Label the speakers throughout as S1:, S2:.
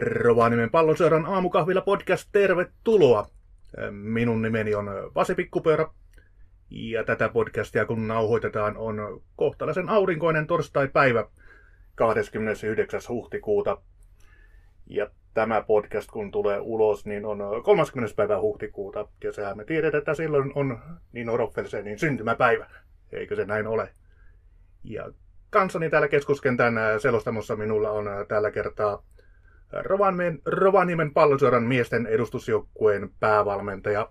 S1: Rovaniemen palloseuran aamukahvilla podcast, tervetuloa. Minun nimeni on Pasi Pikkupyörä ja tätä podcastia kun nauhoitetaan on kohtalaisen aurinkoinen torstai-päivä 29. huhtikuuta. Ja tämä podcast kun tulee ulos, niin on 30. päivä huhtikuuta. Ja sehän me tiedetään, että silloin on niin niin syntymäpäivä. Eikö se näin ole? Ja kanssani täällä keskuskentän selostamossa minulla on tällä kertaa Rovaniemen, Rovaniemen pallosuoran miesten edustusjoukkueen päävalmentaja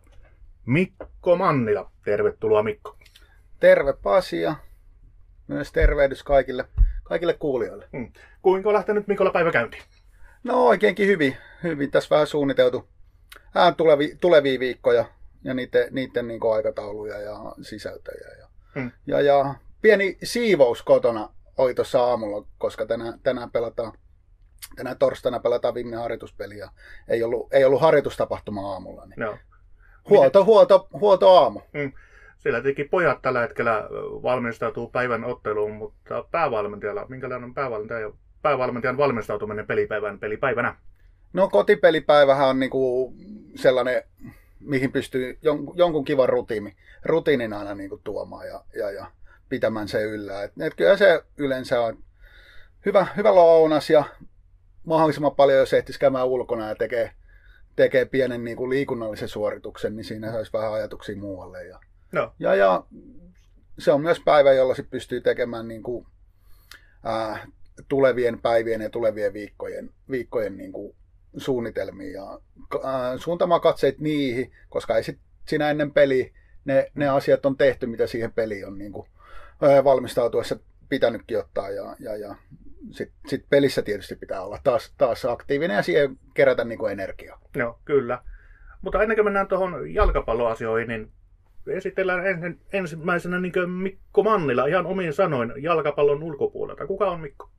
S1: Mikko Mannila. Tervetuloa Mikko.
S2: Terve Pasi ja myös tervehdys kaikille, kaikille kuulijoille. Hmm.
S1: Kuinka on lähtenyt Mikolla päivä käyntiin?
S2: No oikeinkin hyvin. hyvin. Tässä vähän suunniteltu ään tulevi, tulevia viikkoja ja niiden, niiden niin aikatauluja ja sisältöjä. Ja, hmm. ja, ja pieni siivous kotona oli tuossa aamulla, koska tänään, tänään pelataan tänään torstaina pelataan viimeinen harjoituspeli ei ollut, ei ollut harjoitustapahtuma aamulla. Niin no. huolto, huolto, huolto aamu. Mm.
S1: Siellä tietenkin pojat tällä hetkellä valmistautuu päivän otteluun, mutta päävalmentajalla, minkälainen on päävalmentaja, päävalmentajan valmistautuminen pelipäivän pelipäivänä?
S2: No kotipelipäivähän on niinku sellainen, mihin pystyy jon, jonkun kivan rutiini, rutiinin aina niinku tuomaan ja, ja, ja pitämään se yllä. Et, et kyllä se yleensä on hyvä, hyvä lounas ja mahdollisimman paljon, jos ehtisi käymään ulkona ja tekee, tekee pienen niin kuin liikunnallisen suorituksen, niin siinä saisi vähän ajatuksia muualle. Ja, no. ja, ja se on myös päivä, jolla sit pystyy tekemään niin kuin, ää, tulevien päivien ja tulevien viikkojen, viikkojen niin kuin suunnitelmia ja ää, suuntaamaan katseet niihin, koska ei sit siinä ennen peli ne, ne asiat on tehty, mitä siihen peliin on niin kuin, ää, valmistautuessa pitänytkin ottaa ja, ja, ja sitten sit pelissä tietysti pitää olla taas, taas aktiivinen ja siihen kerätä niin kuin energiaa.
S1: Joo, kyllä. Mutta ennen kuin mennään tuohon jalkapalloasioihin, niin esitellään ensin, ensimmäisenä niin Mikko Mannila ihan omiin sanoin jalkapallon ulkopuolelta. Kuka on Mikko?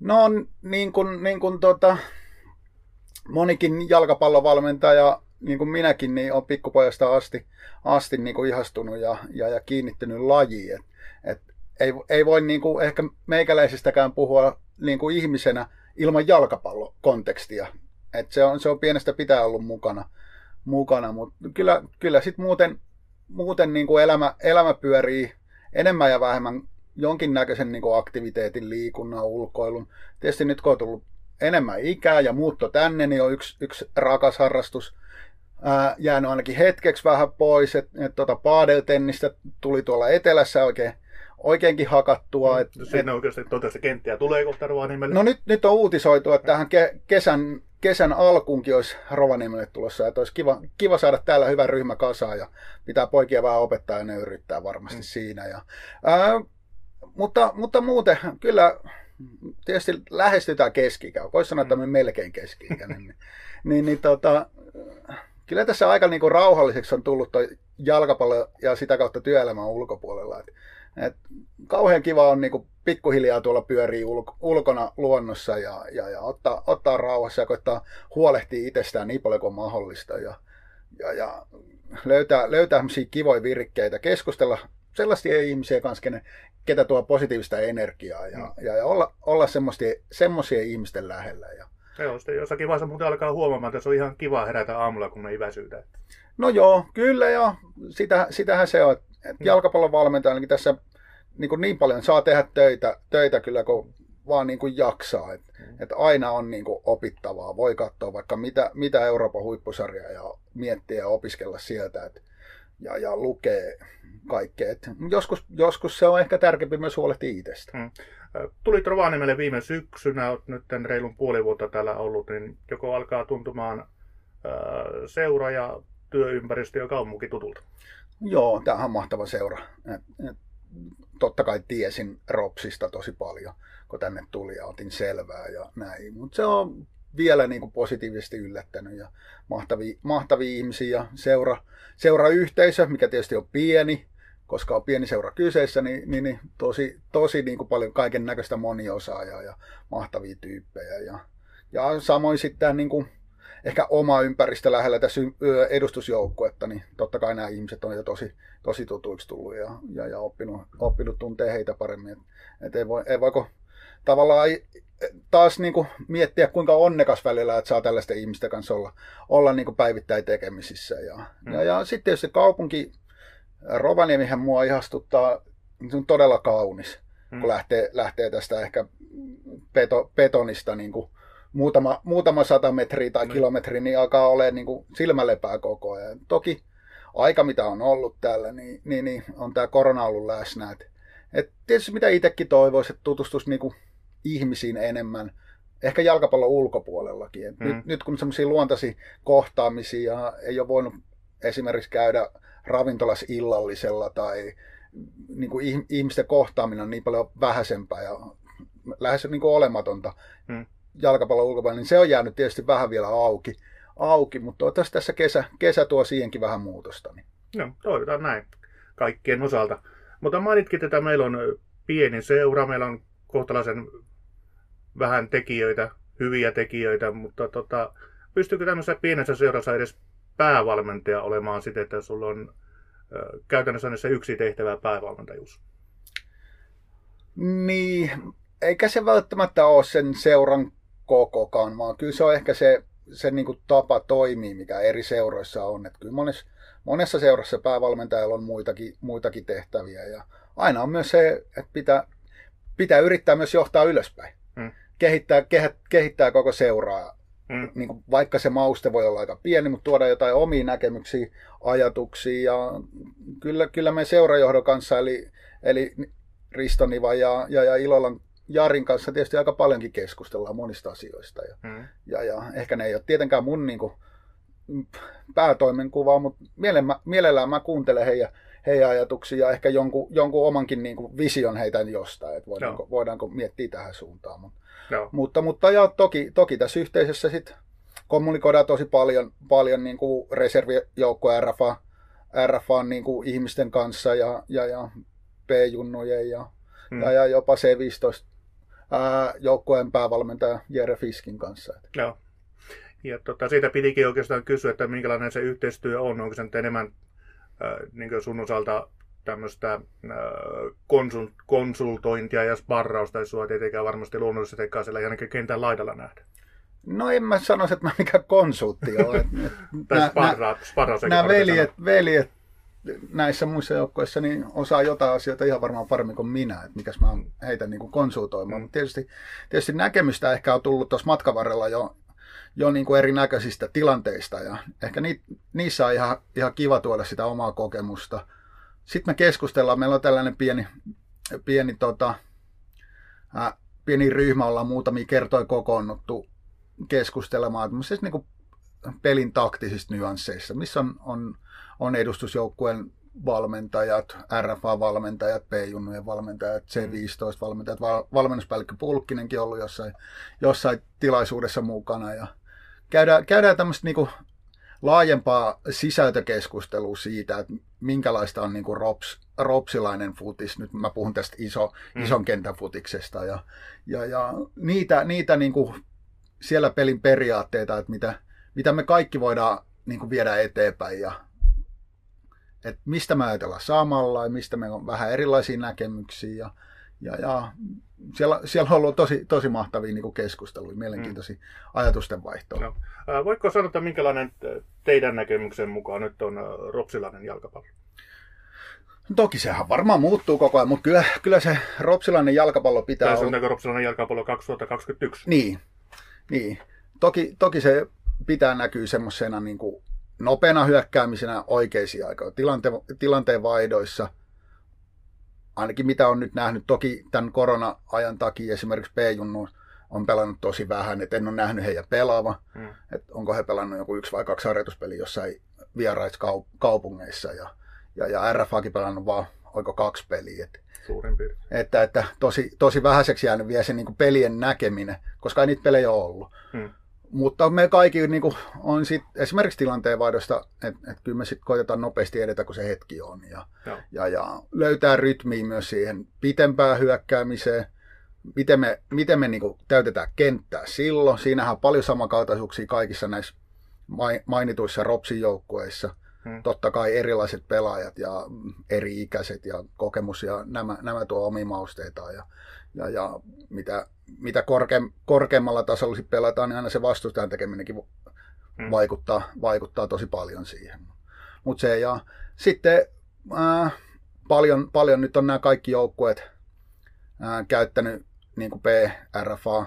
S2: No niin kuin, niin kuin tota, monikin jalkapallovalmentaja, niin kuin minäkin, niin on pikkupojasta asti, asti niin kuin ihastunut ja, ja, ja kiinnittynyt lajiin. Et, et ei, ei voi niin kuin ehkä meikäläisistäkään puhua niin kuin ihmisenä ilman jalkapallokontekstia. Et se, on, se on pienestä pitää ollut mukana, mukana mutta kyllä, kyllä sitten muuten, muuten niin kuin elämä, elämä pyörii enemmän ja vähemmän jonkinnäköisen niin kuin aktiviteetin, liikunnan, ulkoilun. Tietysti nyt kun on tullut enemmän ikää ja muutto tänne, niin on yksi, yksi rakas harrastus ää, jäänyt ainakin hetkeksi vähän pois. Et, et tota, paadeltennistä tuli tuolla etelässä oikein oikeinkin hakattua. Mm,
S1: et, Siinä oikeasti totesi kenttiä. Tulee kohta Rovaniemelle?
S2: No nyt, nyt on uutisoitu, että tähän ke, kesän, kesän alkuunkin olisi Rovaniemelle tulossa. Että olisi kiva, kiva saada täällä hyvä ryhmä kasaan ja pitää poikia vähän opettaa ja ne yrittää varmasti mm. siinä. Ja, ää, mutta, mutta muuten kyllä tietysti lähestytään keski Voisi sanoa, että me melkein keski niin, niin, niin tota, kyllä tässä aika niin kuin rauhalliseksi on tullut toi jalkapallo ja sitä kautta työelämän ulkopuolella. Et et kauhean kiva on niinku pikkuhiljaa tuolla pyörii ulko, ulkona luonnossa ja, ja, ja ottaa, ottaa rauhassa ja koittaa huolehtia itsestään niin paljon kuin mahdollista ja, ja, ja löytää, löytää kivoja virkkeitä, keskustella sellaisia ihmisiä kanssa, kenen, ketä tuo positiivista energiaa ja, mm. ja, ja olla, olla semmoisia ihmisten lähellä. Ja,
S1: Joo, sitten jossakin vaiheessa muuten alkaa huomaamaan, että se on ihan kiva herätä aamulla, kun ei väsytä.
S2: No joo, kyllä joo. Sitä, sitähän se on. Et mm. jalkapallon valmentaja tässä niin, kuin niin paljon saa tehdä töitä, töitä kyllä, kun vaan niin kuin jaksaa. Et, mm. et aina on niin kuin opittavaa. Voi katsoa vaikka mitä, mitä Euroopan huippusarjaa ja miettiä ja opiskella sieltä. Et, ja, ja lukee kaikkea. Et joskus, joskus se on ehkä tärkeämpi myös huolehtia itsestä. Hmm.
S1: Tulit Rovaniemelle viime syksynä, olet nyt reilun puoli vuotta täällä ollut, niin joko alkaa tuntumaan seura ja työympäristö ja kaupunki tutulta?
S2: Joo, tämähän on mahtava seura. Et, et, totta kai tiesin Ropsista tosi paljon, kun tänne tuli ja otin selvää ja näin. Mutta se on vielä niin kuin positiivisesti yllättänyt ja mahtavia, mahtavia ihmisiä ja seura, seurayhteisö, mikä tietysti on pieni, koska on pieni seura kyseessä, niin, niin, niin tosi, tosi niin kuin paljon kaiken näköistä moniosaajaa ja mahtavia tyyppejä. Ja, ja samoin sitten niin kuin ehkä oma ympäristö lähellä tässä edustusjoukkuetta, niin totta kai nämä ihmiset on jo tosi, tosi tutuiksi tullut ja, ja, ja oppinut, oppinut tuntee heitä paremmin. Et, et ei, voi, ei voiko tavallaan taas niin kuin miettiä, kuinka onnekas välillä, että saa tällaisten ihmisten kanssa olla, olla niin kuin päivittäin tekemisissä. Ja, mm. ja, ja sitten tietysti kaupunki, Rovaniemihän mua ihastuttaa, se on todella kaunis, mm. kun lähtee, lähtee tästä ehkä beto, betonista niin kuin muutama, muutama sata metriä tai mm. kilometriä, niin alkaa olemaan niin kuin silmälepää koko ajan. Toki aika, mitä on ollut täällä, niin, niin, niin on tämä korona ollut läsnä. Et, et tietysti mitä itsekin toivoisi, että tutustuisi niin kuin ihmisiin enemmän, ehkä jalkapallon ulkopuolellakin. Et mm. nyt, nyt kun semmoisia luontaisia kohtaamisia ei ole voinut esimerkiksi käydä ravintolas illallisella tai niin kuin ihmisten kohtaaminen on niin paljon vähäisempää ja lähes niin kuin olematonta mm. Jalkapallon ulkopuolella, niin se on jäänyt tietysti vähän vielä auki, auki mutta toivottavasti tässä kesä, kesä tuo siihenkin vähän muutosta. Niin.
S1: No, toivotaan näin kaikkien osalta. Mutta mainitkin, että meillä on pieni seura, meillä on kohtalaisen vähän tekijöitä, hyviä tekijöitä, mutta tota, pystyykö tämmöisessä pienessä seurassa edes päävalmentaja olemaan sitten, että sulla on ö, käytännössä se yksi tehtävä päävalmentajuus?
S2: Niin, eikä se välttämättä ole sen seuran kokokaan, vaan kyllä se on ehkä se, se niin kuin tapa toimii, mikä eri seuroissa on. Että kyllä monessa, monessa seurassa päävalmentajalla on muitakin, muitakin tehtäviä ja aina on myös se, että pitää, pitää yrittää myös johtaa ylöspäin kehittää, kehittää koko seuraa. Mm. Niin kuin, vaikka se mauste voi olla aika pieni, mutta tuoda jotain omia näkemyksiä, ajatuksia. Ja kyllä, kyllä me seurajohdon kanssa, eli, eli Risto Niva ja, ja, ja Ilolan Jarin kanssa tietysti aika paljonkin keskustellaan monista asioista. Ja, mm. ja, ja ehkä ne ei ole tietenkään mun niin kuin, päätoimenkuvaa, mutta mielellään mä kuuntelen heidän heidän ajatuksia ja ehkä jonkun, jonkun omankin niin kuin vision heitän jostain, että voidaanko, no. voidaanko miettiä tähän suuntaan. Mutta, no. mutta, mutta ja toki, toki tässä yhteisössä sit kommunikoidaan tosi paljon, paljon niin kuin reservijoukko RFA, RFA niin kuin ihmisten kanssa ja, ja, ja P-junnujen ja, hmm. ja, ja jopa C15 ää, joukkueen päävalmentaja Jere Fiskin kanssa.
S1: Joo. Ja tota, siitä pitikin oikeastaan kysyä, että minkälainen se yhteistyö on. Onko se nyt enemmän niin sun osalta tämmöistä konsul, konsultointia ja sparrausta, jos sua tietenkään varmasti luonnollisesti eikä siellä ainakin kentän laidalla nähdä.
S2: No en mä sanoisi, että mä mikä konsultti ole.
S1: tai sparra, sparraus.
S2: Nämä veljet, veljet näissä muissa joukkoissa niin osaa jotain asioita ihan varmaan paremmin kuin minä, että mikäs mä heitä niin kuin konsultoimaan. Mm. Mutta tietysti, tietysti näkemystä ehkä on tullut tuossa matkavarrella jo jo niin kuin erinäköisistä tilanteista ja ehkä ni, niissä on ihan, ihan kiva tuoda sitä omaa kokemusta. Sitten me keskustellaan, meillä on tällainen pieni, pieni, tota, ää, pieni ryhmä, ollaan muutamia kertoja kokoonnuttu keskustelemaan niin kuin pelin taktisista nyansseista, missä on, on, on edustusjoukkueen valmentajat, RFA-valmentajat, P-junnujen valmentajat, C15-valmentajat, valmennuspäällikkö Pulkkinenkin ollut jossain, jossain tilaisuudessa mukana. Ja käydään, käydään tämmöistä niinku laajempaa sisältökeskustelua siitä, että minkälaista on niinku rops, ropsilainen futis. Nyt mä puhun tästä iso, mm. ison kentän futiksesta. Ja, ja, ja niitä, niitä niinku siellä pelin periaatteita, että mitä, mitä me kaikki voidaan niinku viedä eteenpäin ja että mistä me ajatellaan samalla ja mistä meillä on vähän erilaisia näkemyksiä. Ja, ja, ja siellä, siellä on ollut tosi, tosi mahtavia niin keskusteluja, mielenkiintoisia mm. ajatusten vaihtoa. No.
S1: voitko sanoa, että minkälainen teidän näkemyksen mukaan nyt on ropsilainen jalkapallo?
S2: Toki sehän varmaan muuttuu koko ajan, mutta kyllä, kyllä se ropsilainen jalkapallo pitää
S1: olla... Sanotaanko ropsilainen jalkapallo 2021?
S2: Niin, niin. Toki, toki se pitää näkyä semmoisena niin kuin nopeana hyökkäämisenä oikeisiin aikoihin, tilante, tilanteen vaihdoissa, ainakin mitä on nyt nähnyt, toki tämän korona-ajan takia esimerkiksi P-junnu on pelannut tosi vähän, että en ole nähnyt heidän pelaava, hmm. että onko he pelannut joku yksi vai kaksi harjoituspeliä jossain kaupungeissa ja, ja, ja RFAkin pelannut vaan oiko kaksi peliä. Että,
S1: Suurin piirtein.
S2: Että, että tosi, tosi vähäiseksi jäänyt vielä se niin pelien näkeminen, koska ei niitä pelejä ole ollut. Hmm. Mutta me kaikki niin kuin, on sit, esimerkiksi tilanteenvaihdosta, että et kyllä me sitten koitetaan nopeasti edetä, kun se hetki on. Ja, ja, ja löytää rytmiä myös siihen pitempään hyökkäämiseen. Miten me, miten me niin kuin, täytetään kenttää silloin. Siinähän on paljon samankaltaisuuksia kaikissa näissä mainituissa ropsin joukkueissa. Hmm. Totta kai erilaiset pelaajat ja eri-ikäiset ja kokemus ja nämä, nämä tuo omia mausteitaan. Ja, ja, ja mitä, mitä korke, korkeammalla tasolla pelataan, niin aina se vastustajan tekeminenkin hmm. vaikuttaa, vaikuttaa tosi paljon siihen. Mutta se ja sitten äh, paljon, paljon nyt on nämä kaikki joukkueet äh, käyttänyt niin kuin PRFA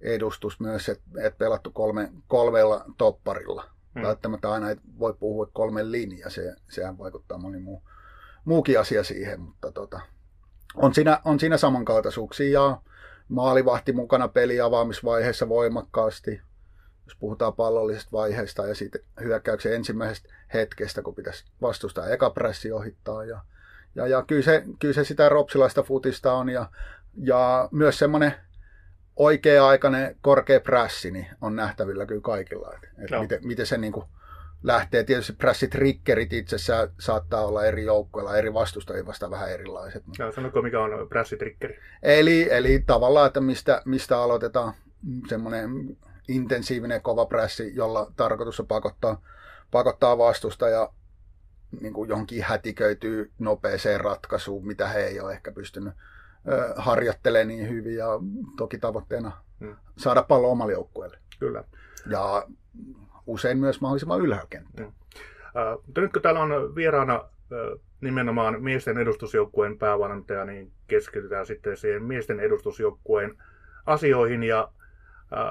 S2: edustus myös, että et pelattu kolme, kolmella topparilla. Hmm. Välttämättä aina ei voi puhua kolmen linja, se, sehän vaikuttaa moni muu, muukin asia siihen, mutta tota, on, siinä, on siinä samankaltaisuuksia ja maalivahti mukana peliavaamisvaiheessa voimakkaasti, jos puhutaan pallollisesta vaiheesta ja siitä hyökkäyksen ensimmäisestä hetkestä, kun pitäisi vastustaa eka pressi ohittaa. Ja, ja, ja kyllä, se, kyllä se sitä ropsilaista futista on ja, ja myös semmoinen oikea-aikainen korkea prässi niin on nähtävillä kyllä kaikilla. Et, et no. miten, miten se niin kuin lähtee. Tietysti prässitrikkerit itsessään saattaa olla eri joukkoilla, eri vastustajia vasta vähän erilaiset.
S1: No, sanoko, mikä on prässitrikkeri?
S2: Eli, eli tavallaan, että mistä, mistä aloitetaan semmoinen intensiivinen kova prässi, jolla tarkoitus on pakottaa, pakottaa vastusta ja niin kuin johonkin hätiköityy nopeeseen ratkaisuun, mitä he ei ole ehkä pystynyt harjoittelee niin hyvin ja toki tavoitteena hmm. saada pallo omalle joukkueelle.
S1: Kyllä.
S2: Ja usein myös mahdollisimman ylhäällä kenttää. Hmm.
S1: Uh, mutta nyt kun täällä on vieraana uh, nimenomaan miesten edustusjoukkueen päävalmentaja, niin keskitytään sitten siihen miesten edustusjoukkueen asioihin ja uh,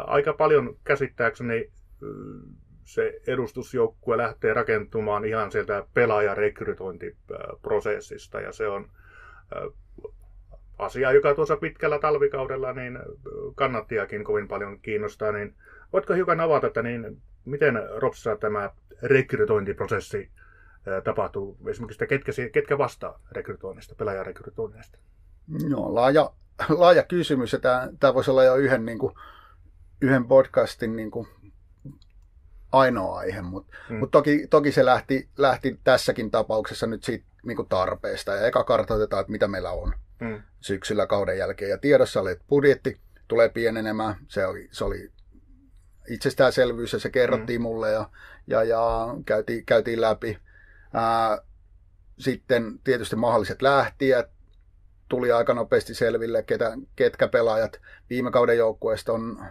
S1: aika paljon käsittääkseni se edustusjoukkue lähtee rakentumaan ihan sieltä pelaajarekrytointiprosessista ja se on asia, joka tuossa pitkällä talvikaudella niin kannattiakin kovin paljon kiinnostaa, niin voitko hiukan avata, että niin miten Ropsissa tämä rekrytointiprosessi tapahtuu? Esimerkiksi ketkä, ketkä vastaa rekrytoinnista, pelaajarekrytoinnista?
S2: Joo, laaja, laaja kysymys ja tämä, tämä voisi olla jo yhden, niin kuin, yhden podcastin niin kuin, ainoa aihe, mutta hmm. mut toki, toki se lähti, lähti tässäkin tapauksessa nyt siitä niin kuin tarpeesta ja eka kartoitetaan, että mitä meillä on mm. syksyllä kauden jälkeen. Ja tiedossa oli, että budjetti tulee pienenemään. Se oli, se oli itsestäänselvyys ja se kerrottiin mm. mulle ja, ja, ja käytiin, käytiin läpi. Ää, sitten tietysti mahdolliset lähtijät tuli aika nopeasti selville, ketä, ketkä pelaajat viime kauden joukkueesta on,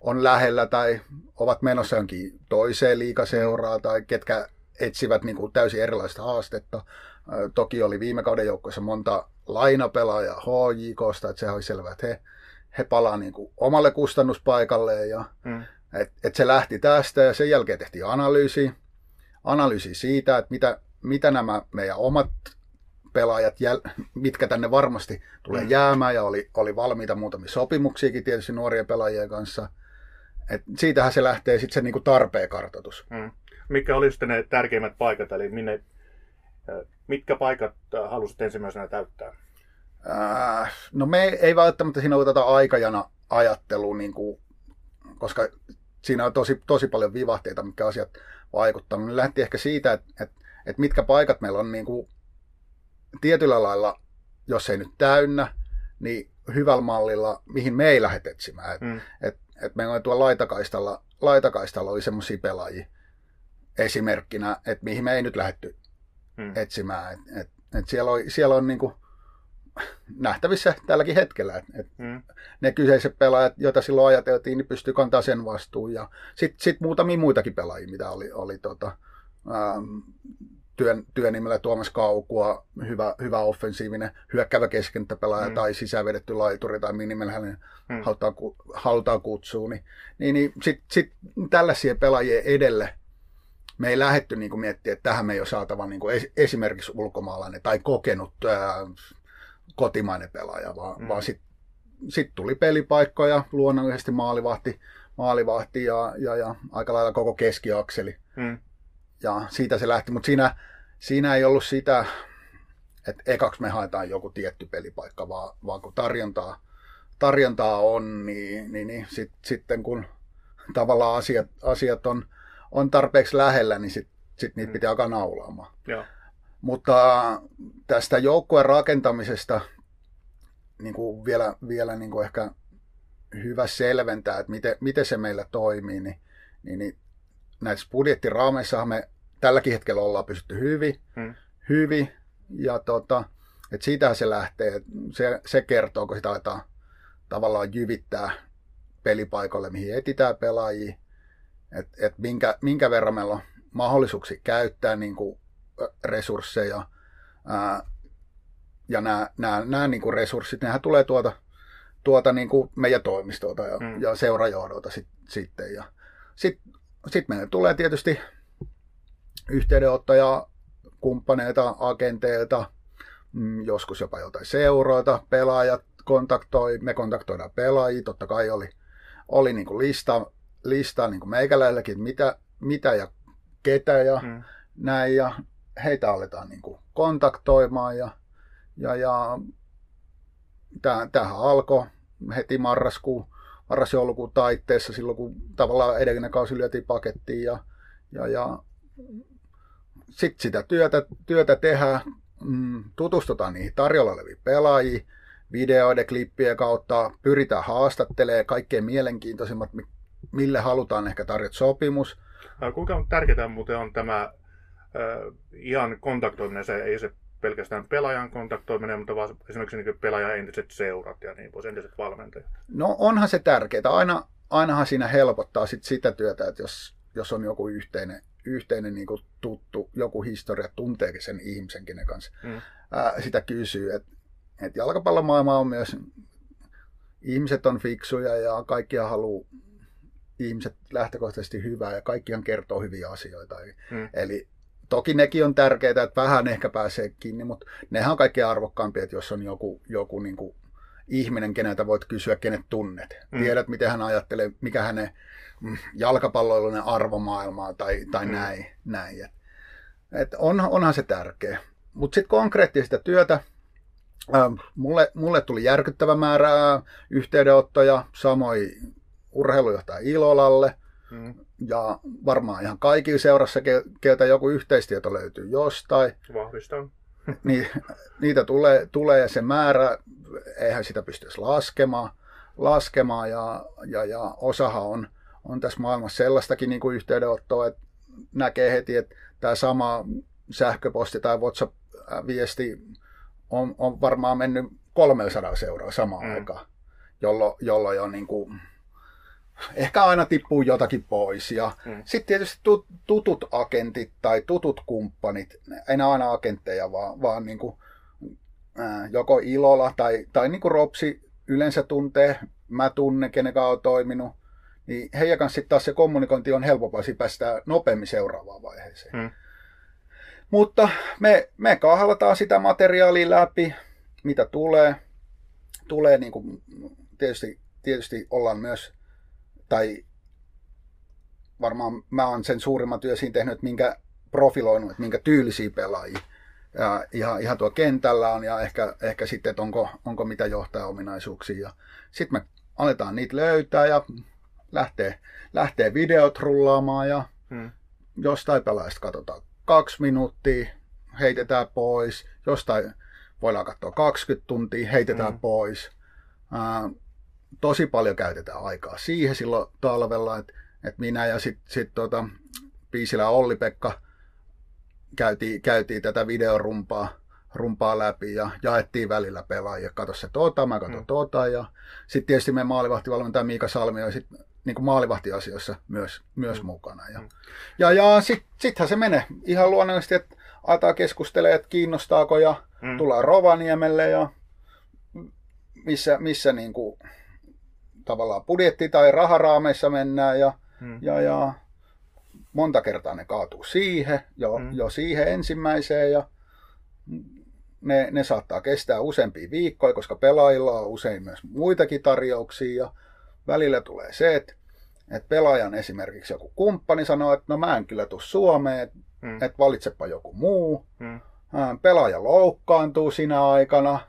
S2: on lähellä tai ovat menossa jonkin toiseen liikaseuraa tai ketkä etsivät niin kuin täysin erilaista haastetta. Toki oli viime kauden joukkueessa monta lainapelaaja HJKsta, että sehän oli selvää, että he, he palaa niin kuin omalle kustannuspaikalleen ja mm. että et se lähti tästä ja sen jälkeen tehtiin analyysi, analyysi siitä, että mitä, mitä nämä meidän omat pelaajat, jäl, mitkä tänne varmasti tulee mm. jäämään ja oli, oli valmiita muutamia sopimuksiakin tietysti nuorien pelaajien kanssa. Et siitähän se lähtee sitten se niinku tarpeen kartoitus. Mm.
S1: Mikä oli sitten ne tärkeimmät paikat, eli minne Mitkä paikat äh, halusit ensimmäisenä täyttää?
S2: Äh, no me ei välttämättä siinä ole tätä aikajana ajattelua, niin kuin, koska siinä on tosi, tosi paljon vivahteita, mitkä asiat vaikuttaa. Me lähti ehkä siitä, että, että, että mitkä paikat meillä on niin kuin, tietyllä lailla, jos ei nyt täynnä, niin hyvällä mallilla, mihin me ei lähdet etsimään. Mm. Et, et, et meillä oli tuolla laitakaistalla, laitakaistalla oli semmoisia pelaajia esimerkkinä, että mihin me ei nyt lähdetty hmm. etsimään. Et, et, et siellä on, siellä on niinku nähtävissä tälläkin hetkellä, että et hmm. ne kyseiset pelaajat, joita silloin ajateltiin, niin pystyy kantaa sen vastuun. Ja sitten sit muutamia muitakin pelaajia, mitä oli, oli tota, ähm, työn, työnimellä Tuomas Kaukua, hyvä, hyvä offensiivinen hyökkävä keskenttäpelaaja mm. tai sisävedetty laituri tai minimellä hänen mm. halutaan, halutaan kutsua, niin, niin, niin sitten sit tällaisia pelaajia edelle me ei lähdetty niin miettimään, että tähän me ei ole saatava niin esimerkiksi ulkomaalainen tai kokenut ää, kotimainen pelaaja, vaan, mm. vaan sitten sit tuli pelipaikkoja, luonnollisesti maalivahti, maalivahti ja, ja, ja aika lailla koko keskiakseli. Mm. Ja siitä se lähti, mutta siinä, siinä ei ollut sitä, että ekaksi me haetaan joku tietty pelipaikka, vaan, vaan kun tarjontaa, tarjontaa on, niin, niin, niin sit, sitten kun tavallaan asiat, asiat on on tarpeeksi lähellä, niin sitten sit niitä mm. pitää alkaa naulaamaan.
S1: Joo.
S2: Mutta tästä joukkueen rakentamisesta niin kuin vielä, vielä niin kuin ehkä hyvä selventää, että miten, miten se meillä toimii, niin, niin, niin näissä budjettiraameissa me tälläkin hetkellä ollaan pysytty hyvin,
S1: Mm.
S2: hyvin ja tota, et siitähän se lähtee. Se, se kertoo, kun sitä aletaan tavallaan jyvittää pelipaikoille, mihin etsitään pelaajia, että et minkä, minkä verran meillä on mahdollisuuksia käyttää niin kuin, resursseja. Ää, ja nämä, nämä, nämä niin kuin resurssit, nehän tulee tuota, tuota niin kuin meidän toimistolta ja,
S1: Mm.
S2: ja seurajohdolta sit, sitten. Ja sitten sit meille tulee tietysti yhteydenottoja kumppaneilta, agenteilta, mm, joskus jopa jotain seuroilta, pelaajat kontaktoi, me kontaktoidaan pelaajia, totta kai oli, oli niin kuin lista, lista niin kuin meikäläilläkin, mitä, mitä ja ketä ja
S1: Mm.
S2: näin, ja heitä aletaan niin kuin kontaktoimaan, ja, ja, ja tämähän alkoi heti marraskuun, marras-joulukuun taitteessa, silloin kun tavallaan edellinen kausi lyötiin pakettiin, ja, ja, ja sitten sitä työtä, työtä tehdään, mm, tutustutaan niihin tarjolla oleviin pelaajiin, videoiden, klippien kautta, pyritään haastattelemaan kaikkein mielenkiintoisimmat, mi- mille halutaan ehkä tarjota sopimus.
S1: Ää, Kuinka tärkeää muuten on tämä äh, ihan kontaktoiminen, se ei se pelkästään pelaajan kontaktoiminen, mutta vaan esimerkiksi niin pelaajan entiset seurat ja niin pois, entiset valmentajat.
S2: No onhan se tärkeää. Aina, ainahan siinä helpottaa sit sitä työtä, että jos, jos on joku yhteinen, yhteinen niin tuttu, joku historia, tunteekin sen ihmisen, kenen kanssa
S1: Mm.
S2: ää, sitä kysyy. Että et jalkapallomaailma on myös, ihmiset on fiksuja ja kaikkia haluaa ihmiset lähtökohtaisesti hyvää ja kaikkihan kertoo hyviä asioita.
S1: Mm.
S2: eli toki nekin on tärkeitä, että vähän ehkä pääsee kiinni, mutta nehän on kaikkein arvokkaampia, että jos on joku, joku niin kuin ihminen, keneltä voit kysyä, kenet tunnet.
S1: Mm.
S2: Tiedät, miten hän ajattelee, mikä hänen mm, jalkapalloilunen arvomaailmaa tai, tai
S1: Mm.
S2: näin. näin. Et, et on, onhan se tärkeä. Mutta sitten konkreettista työtä, ähm, mulle, mulle tuli järkyttävä määrä yhteydenottoja, samoin urheilujohtaja Ilolalle,
S1: Mm.
S2: Ja varmaan ihan kaikilla seurassa, ke- keltä joku yhteistieto löytyy jostain,
S1: Vahvistan.
S2: niin niitä tulee, tulee ja se määrä, eihän sitä pystyisi laskemaan, laskemaan ja, ja, ja osahan on, on tässä maailmassa sellaistakin niin kuin yhteydenottoa, että näkee heti, että tämä sama sähköposti tai WhatsApp-viesti on, on varmaan mennyt 300 seuraa samaan
S1: Mm.
S2: mm. aikaan, jolloin, jolloin jo niin kuin, ehkä aina tippuu jotakin pois. Ja
S1: Mm.
S2: sitten tietysti tut, tutut agentit tai tutut kumppanit, ei ne aina agentteja, vaan, vaan niin kuin, ää, joko Ilola tai, tai niin kuin Ropsi yleensä tuntee, mä tunnen, kenen kanssa on toiminut, niin heidän kanssa sitten taas se kommunikointi on helpompaa, siinä päästään nopeammin seuraavaan vaiheeseen.
S1: Mm.
S2: Mutta me, me kahlataan sitä materiaalia läpi, mitä tulee. Tulee niin kuin, tietysti, tietysti ollaan myös, tai varmaan mä oon sen suurimman työ siinä tehnyt, että minkä profiloinut, että minkä tyylisiä pelaajia ja ihan, ihan tuo kentällä on ja ehkä, ehkä sitten, että onko, onko mitä johtajaominaisuuksia. Sitten me aletaan niitä löytää ja lähtee, lähtee videot rullaamaan ja
S1: Mm.
S2: jostain pelaajasta katsotaan kaksi minuuttia, heitetään pois, jostain voidaan katsoa 20 tuntia, heitetään
S1: Mm.
S2: mm. pois. Tosi paljon käytetään aikaa siihen silloin talvella, että et minä ja sitten sit tota, Piisilä Olli-Pekka käytiin, käytiin tätä videorumpaa rumpaa läpi ja jaettiin välillä pelaajia. Kato se tota, mä katon
S1: Mm.
S2: tota. Ja sitten tietysti me maalivahtivalmentaja Miika Salmi on sit, niin kuin maalivahtiasioissa myös, myös
S1: Mm.
S2: mukana. Ja,
S1: Mm.
S2: ja, ja sitten sittenhän se menee ihan luonnollisesti, että aletaan keskustelemaan, että kiinnostaako ja
S1: Mm.
S2: tullaan Rovaniemelle ja missä, missä niin kuin, tavallaan budjetti- tai raharaameissa mennään ja,
S1: Mm.
S2: ja, ja monta kertaa ne kaatuu siihen, jo,
S1: Mm.
S2: mm. jo siihen ensimmäiseen ja ne, ne saattaa kestää useampia viikkoja, koska pelaajilla on usein myös muitakin tarjouksia ja välillä tulee se, että, että pelaajan esimerkiksi joku kumppani sanoo, että no mä en kyllä tuu Suomeen, että,
S1: Mm.
S2: että valitsepa joku muu,
S1: Mm.
S2: Pelaaja loukkaantuu sinä aikana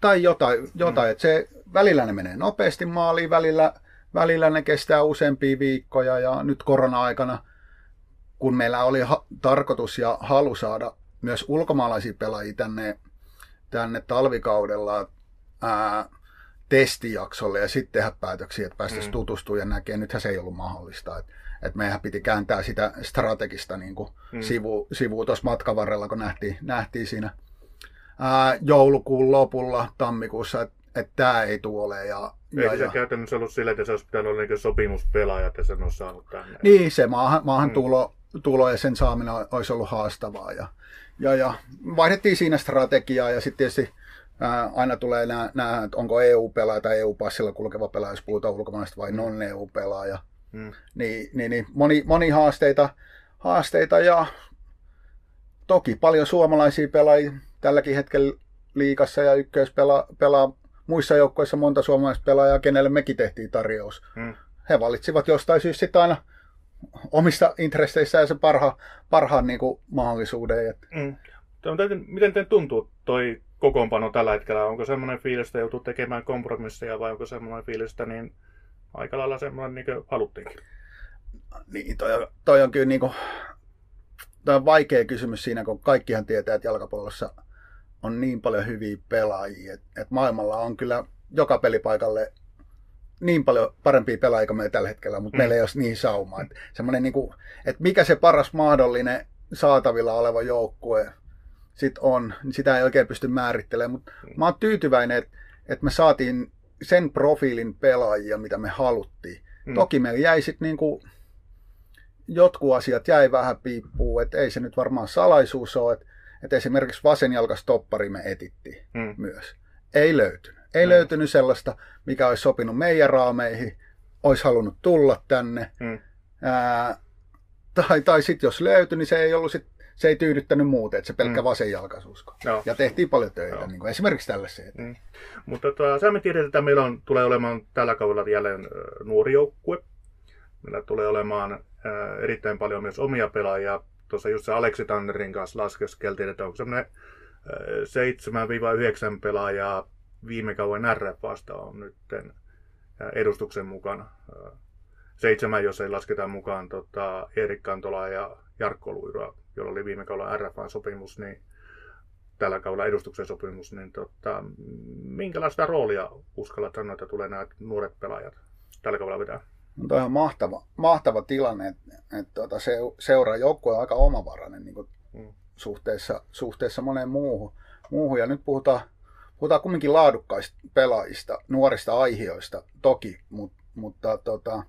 S2: tai jotain, jotain. että se, välillä ne menee nopeasti maaliin, välillä, välillä ne kestää useampia viikkoja ja nyt korona-aikana, kun meillä oli ha- tarkoitus ja halu saada myös ulkomaalaisia pelaajia tänne, tänne talvikaudella ää, testijaksolle ja sitten tehdä päätöksiä, että päästäisiin mm. tutustumaan ja näkemään. Nythän se ei ollut mahdollista. Että et meidän piti kääntää sitä strategista niin kuin mm. sivu, sivu tuossa matkan varrella, kun nähtiin, nähtiin siinä ää, joulukuun lopulla, tammikuussa, että et tämä ei tule. Ja,
S1: ei
S2: ja,
S1: se
S2: ja,
S1: käytännössä ollut sillä, että se olisi pitänyt olla niin sopimuspelaaja, että sen olisi saanut tänne.
S2: Niin, se maahan, maahan mm. tulo, tulo ja sen saaminen olisi ollut haastavaa. Ja, ja, ja vaihdettiin siinä strategiaa ja sitten tietysti ää, aina tulee nämä, että onko EU-pelaaja tai EU-passilla kulkeva pelaaja, jos puhutaan ulkomaista vai non-EU-pelaaja. Mm. Niin, niin, niin moni, moni haasteita, haasteita ja toki paljon suomalaisia pelaajia tälläkin hetkellä liikassa ja ykkös pelaa, pelaa muissa joukkoissa monta suomalaista pelaajaa, kenelle mekin tehtiin tarjous. Mm. He valitsivat jostain syystä sitten aina omista intresseissään se parha, parhaan niin kuin, mahdollisuuden.
S1: Mm. Miten teidän tuntuu toi kokoonpano tällä hetkellä? Onko semmoinen fiilis, että joutuu tekemään kompromisseja vai onko semmoinen fiilis, että niin aika lailla semmoinen niin kuin haluttiinkin?
S2: Niin, toi on, toi on kyllä niin kuin, toi on vaikea kysymys siinä, kun kaikkihan tietää, että jalkapallossa on niin paljon hyviä pelaajia, että, että maailmalla on kyllä joka pelipaikalle niin paljon parempia pelaajia kuin meillä tällä hetkellä, mutta mm. meillä ei ole niin saumaa. Että, semmoinen niin kuin, että mikä se paras mahdollinen saatavilla oleva joukkue sit on, niin sitä ei oikein pysty määrittelemään, mutta mm. mä oon tyytyväinen, että, että me saatiin sen profiilin pelaajia, mitä me haluttiin. Mm. Toki meillä jäi sitten niin kuin, jotkut asiat jäi vähän piippuun, että ei se nyt varmaan salaisuus ole, että, että esimerkiksi vasenjalkastoppari me etittiin mm. myös. Ei löytynyt. Ei mm. löytynyt sellaista, mikä olisi sopinut meidän raameihin, olisi halunnut tulla tänne. Mm. Ää, tai tai sitten jos löytyi, niin se ei ollut sit, se ei tyydyttänyt muuten, että se pelkkä mm. vasenjalkaisuusko. No. Ja tehtiin paljon töitä, no. niin kuin esimerkiksi tällaisia. Mm.
S1: Mutta tota, sä me tiedät, että meillä on, tulee olemaan tällä kaudella jälleen nuori joukkue. Meillä tulee olemaan äh, erittäin paljon myös omia pelaajia. Tuossa just se Aleksi Tannerin kanssa laskeskeltiin, että onko semmoinen äh, 7-9 pelaajaa viime kauden RFasta on nyt edustuksen mukana. Seitsemän, jos ei lasketa mukaan tota, Erik Kantola ja Jarkko Luiroa, jolla oli viime kaudella RFA-sopimus, niin tällä kaudella edustuksen sopimus, niin tota, minkälaista roolia uskallat sanoa, että tulee nämä nuoret pelaajat tällä kaudella vetää?
S2: On mahtava, mahtava tilanne, että, että tuota, se, seuraa joukkue on aika omavarainen niin kuin mm. suhteessa, suhteessa moneen muuhun. muuhun. Ja nyt puhutaan puhutaan kumminkin laadukkaista pelaajista, nuorista aihioista toki, mutta, mutta tota,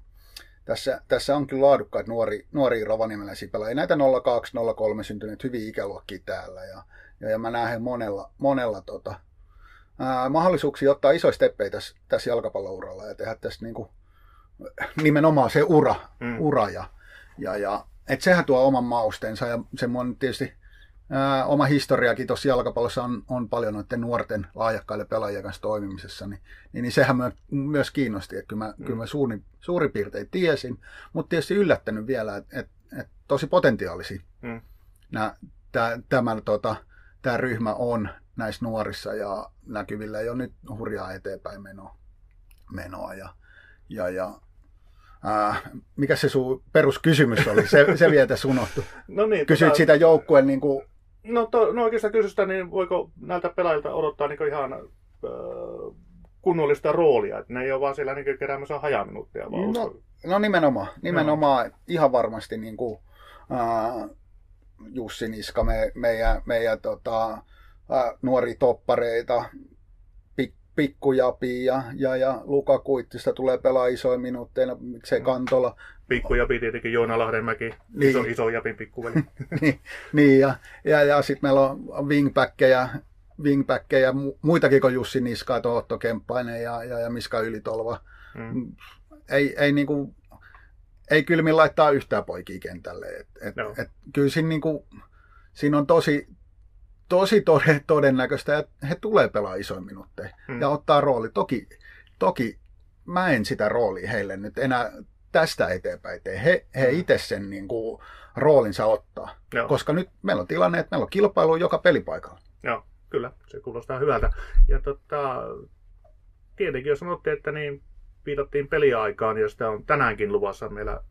S2: tässä, tässä on kyllä laadukkaita nuori, nuoria rovaniemeläisiä pelaajia. Näitä 02-03 syntyneet hyviä ikäluokkia täällä ja, ja, ja mä näen monella, monella tota, ää, mahdollisuuksia ottaa isoja steppejä tässä, tässä jalkapallouralla ja tehdä tästä niin kuin, nimenomaan se ura, mm. ura ja, ja, ja et sehän tuo oman maustensa ja semmoinen tietysti ää, oma historiakin tuossa jalkapallossa on, on paljon noiden nuorten laajakkaille pelaajien kanssa toimimisessa, niin, niin, niin sehän mä, myös kiinnosti, että kyllä mä, mm. kyllä mä suuri, suurin piirtein tiesin, mutta tietysti yllättänyt vielä, että et, et tosi potentiaalisia mm. tämä tota, tää ryhmä on näissä nuorissa ja näkyvillä jo nyt hurjaa eteenpäin menoa. menoa ja, ja, ja Äh, mikä se sun peruskysymys oli? Se, se vielä tässä unohtui. No niin, Kysyit tota, sitä joukkueen niin kuin,
S1: No, to, no oikeastaan kysystä, niin voiko näiltä pelaajilta odottaa niin ihan äh, kunnollista roolia, että ne ei ole vaan siellä niin keräämässä hajaminuuttia. Vaan
S2: no, no nimenomaan, nimenomaan no. ihan varmasti niin kuin, äh, Jussi Niska, me, meidän, meidän tota, äh, nuori toppareita, Pikkujapi ja, ja, ja Luka Kuittista tulee pelaa isoin minuutteina, miksei mm. Kantola.
S1: Pikkujapi tietenkin Joona Lahdenmäki, niin. iso, iso Japin pikkuveli.
S2: niin, niin, ja, ja, ja sitten meillä on wingbackkejä, wingbackkejä muitakin kuin Jussi Niska, Otto Kemppainen ja, ja, ja Miska Ylitolva. Mm. Ei, ei, niinku, ei kylmin laittaa yhtään poikia kentälle. Et, et, no. et, kyllä siinä, niinku, siinä on tosi, tosi todennäköistä, että he tulee pelaa isoin minuutteja hmm. ja ottaa rooli. Toki, toki mä en sitä roolia heille nyt enää tästä eteenpäin tee. He, he hmm. itse sen niin kuin, roolinsa ottaa. Joo. Koska nyt meillä on tilanne, että meillä on kilpailu joka pelipaikalla.
S1: Joo, kyllä. Se kuulostaa hyvältä. Ja tota, tietenkin jos sanotte, että niin viitattiin peliaikaan ja sitä on tänäänkin luvassa. Meillä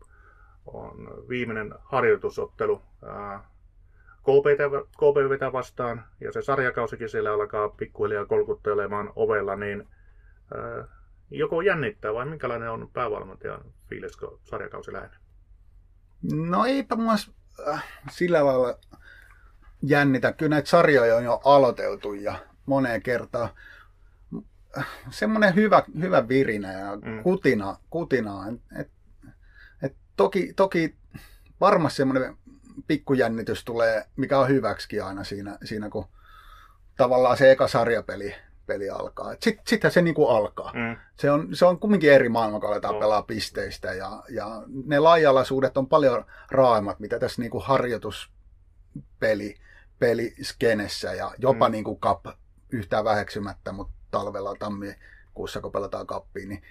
S1: on viimeinen harjoitusottelu ää, KPVtä vastaan, ja se sarjakausikin siellä alkaa pikkuhiljaa kolkuttelemaan ovella, niin joko jännittää vai minkälainen on päävalmentajan fiilis, kun sarjakausi lähenee?
S2: No eipä mua äh, sillä lailla jännitä. Kyllä näitä sarjoja on jo aloiteltu ja moneen kertaan. Semmoinen hyvä, hyvä virinä ja mm. kutina. kutina. Et, et toki, toki varmasti semmoinen pikkujännitys tulee, mikä on hyväksi aina siinä, siinä kun tavallaan se eka sarjapeli peli alkaa. Sitten sit se niinku alkaa. Mm. Se, on, se on kumminkin eri maailma, kun aletaan oh. pelaa pisteistä. Ja, ja ne laajalaisuudet on paljon raaimmat, mitä tässä niinku harjoituspeli peliskenessä ja jopa mm. niinku kap yhtään väheksymättä, mutta talvella tammikuussa, kun pelataan kappiin, niin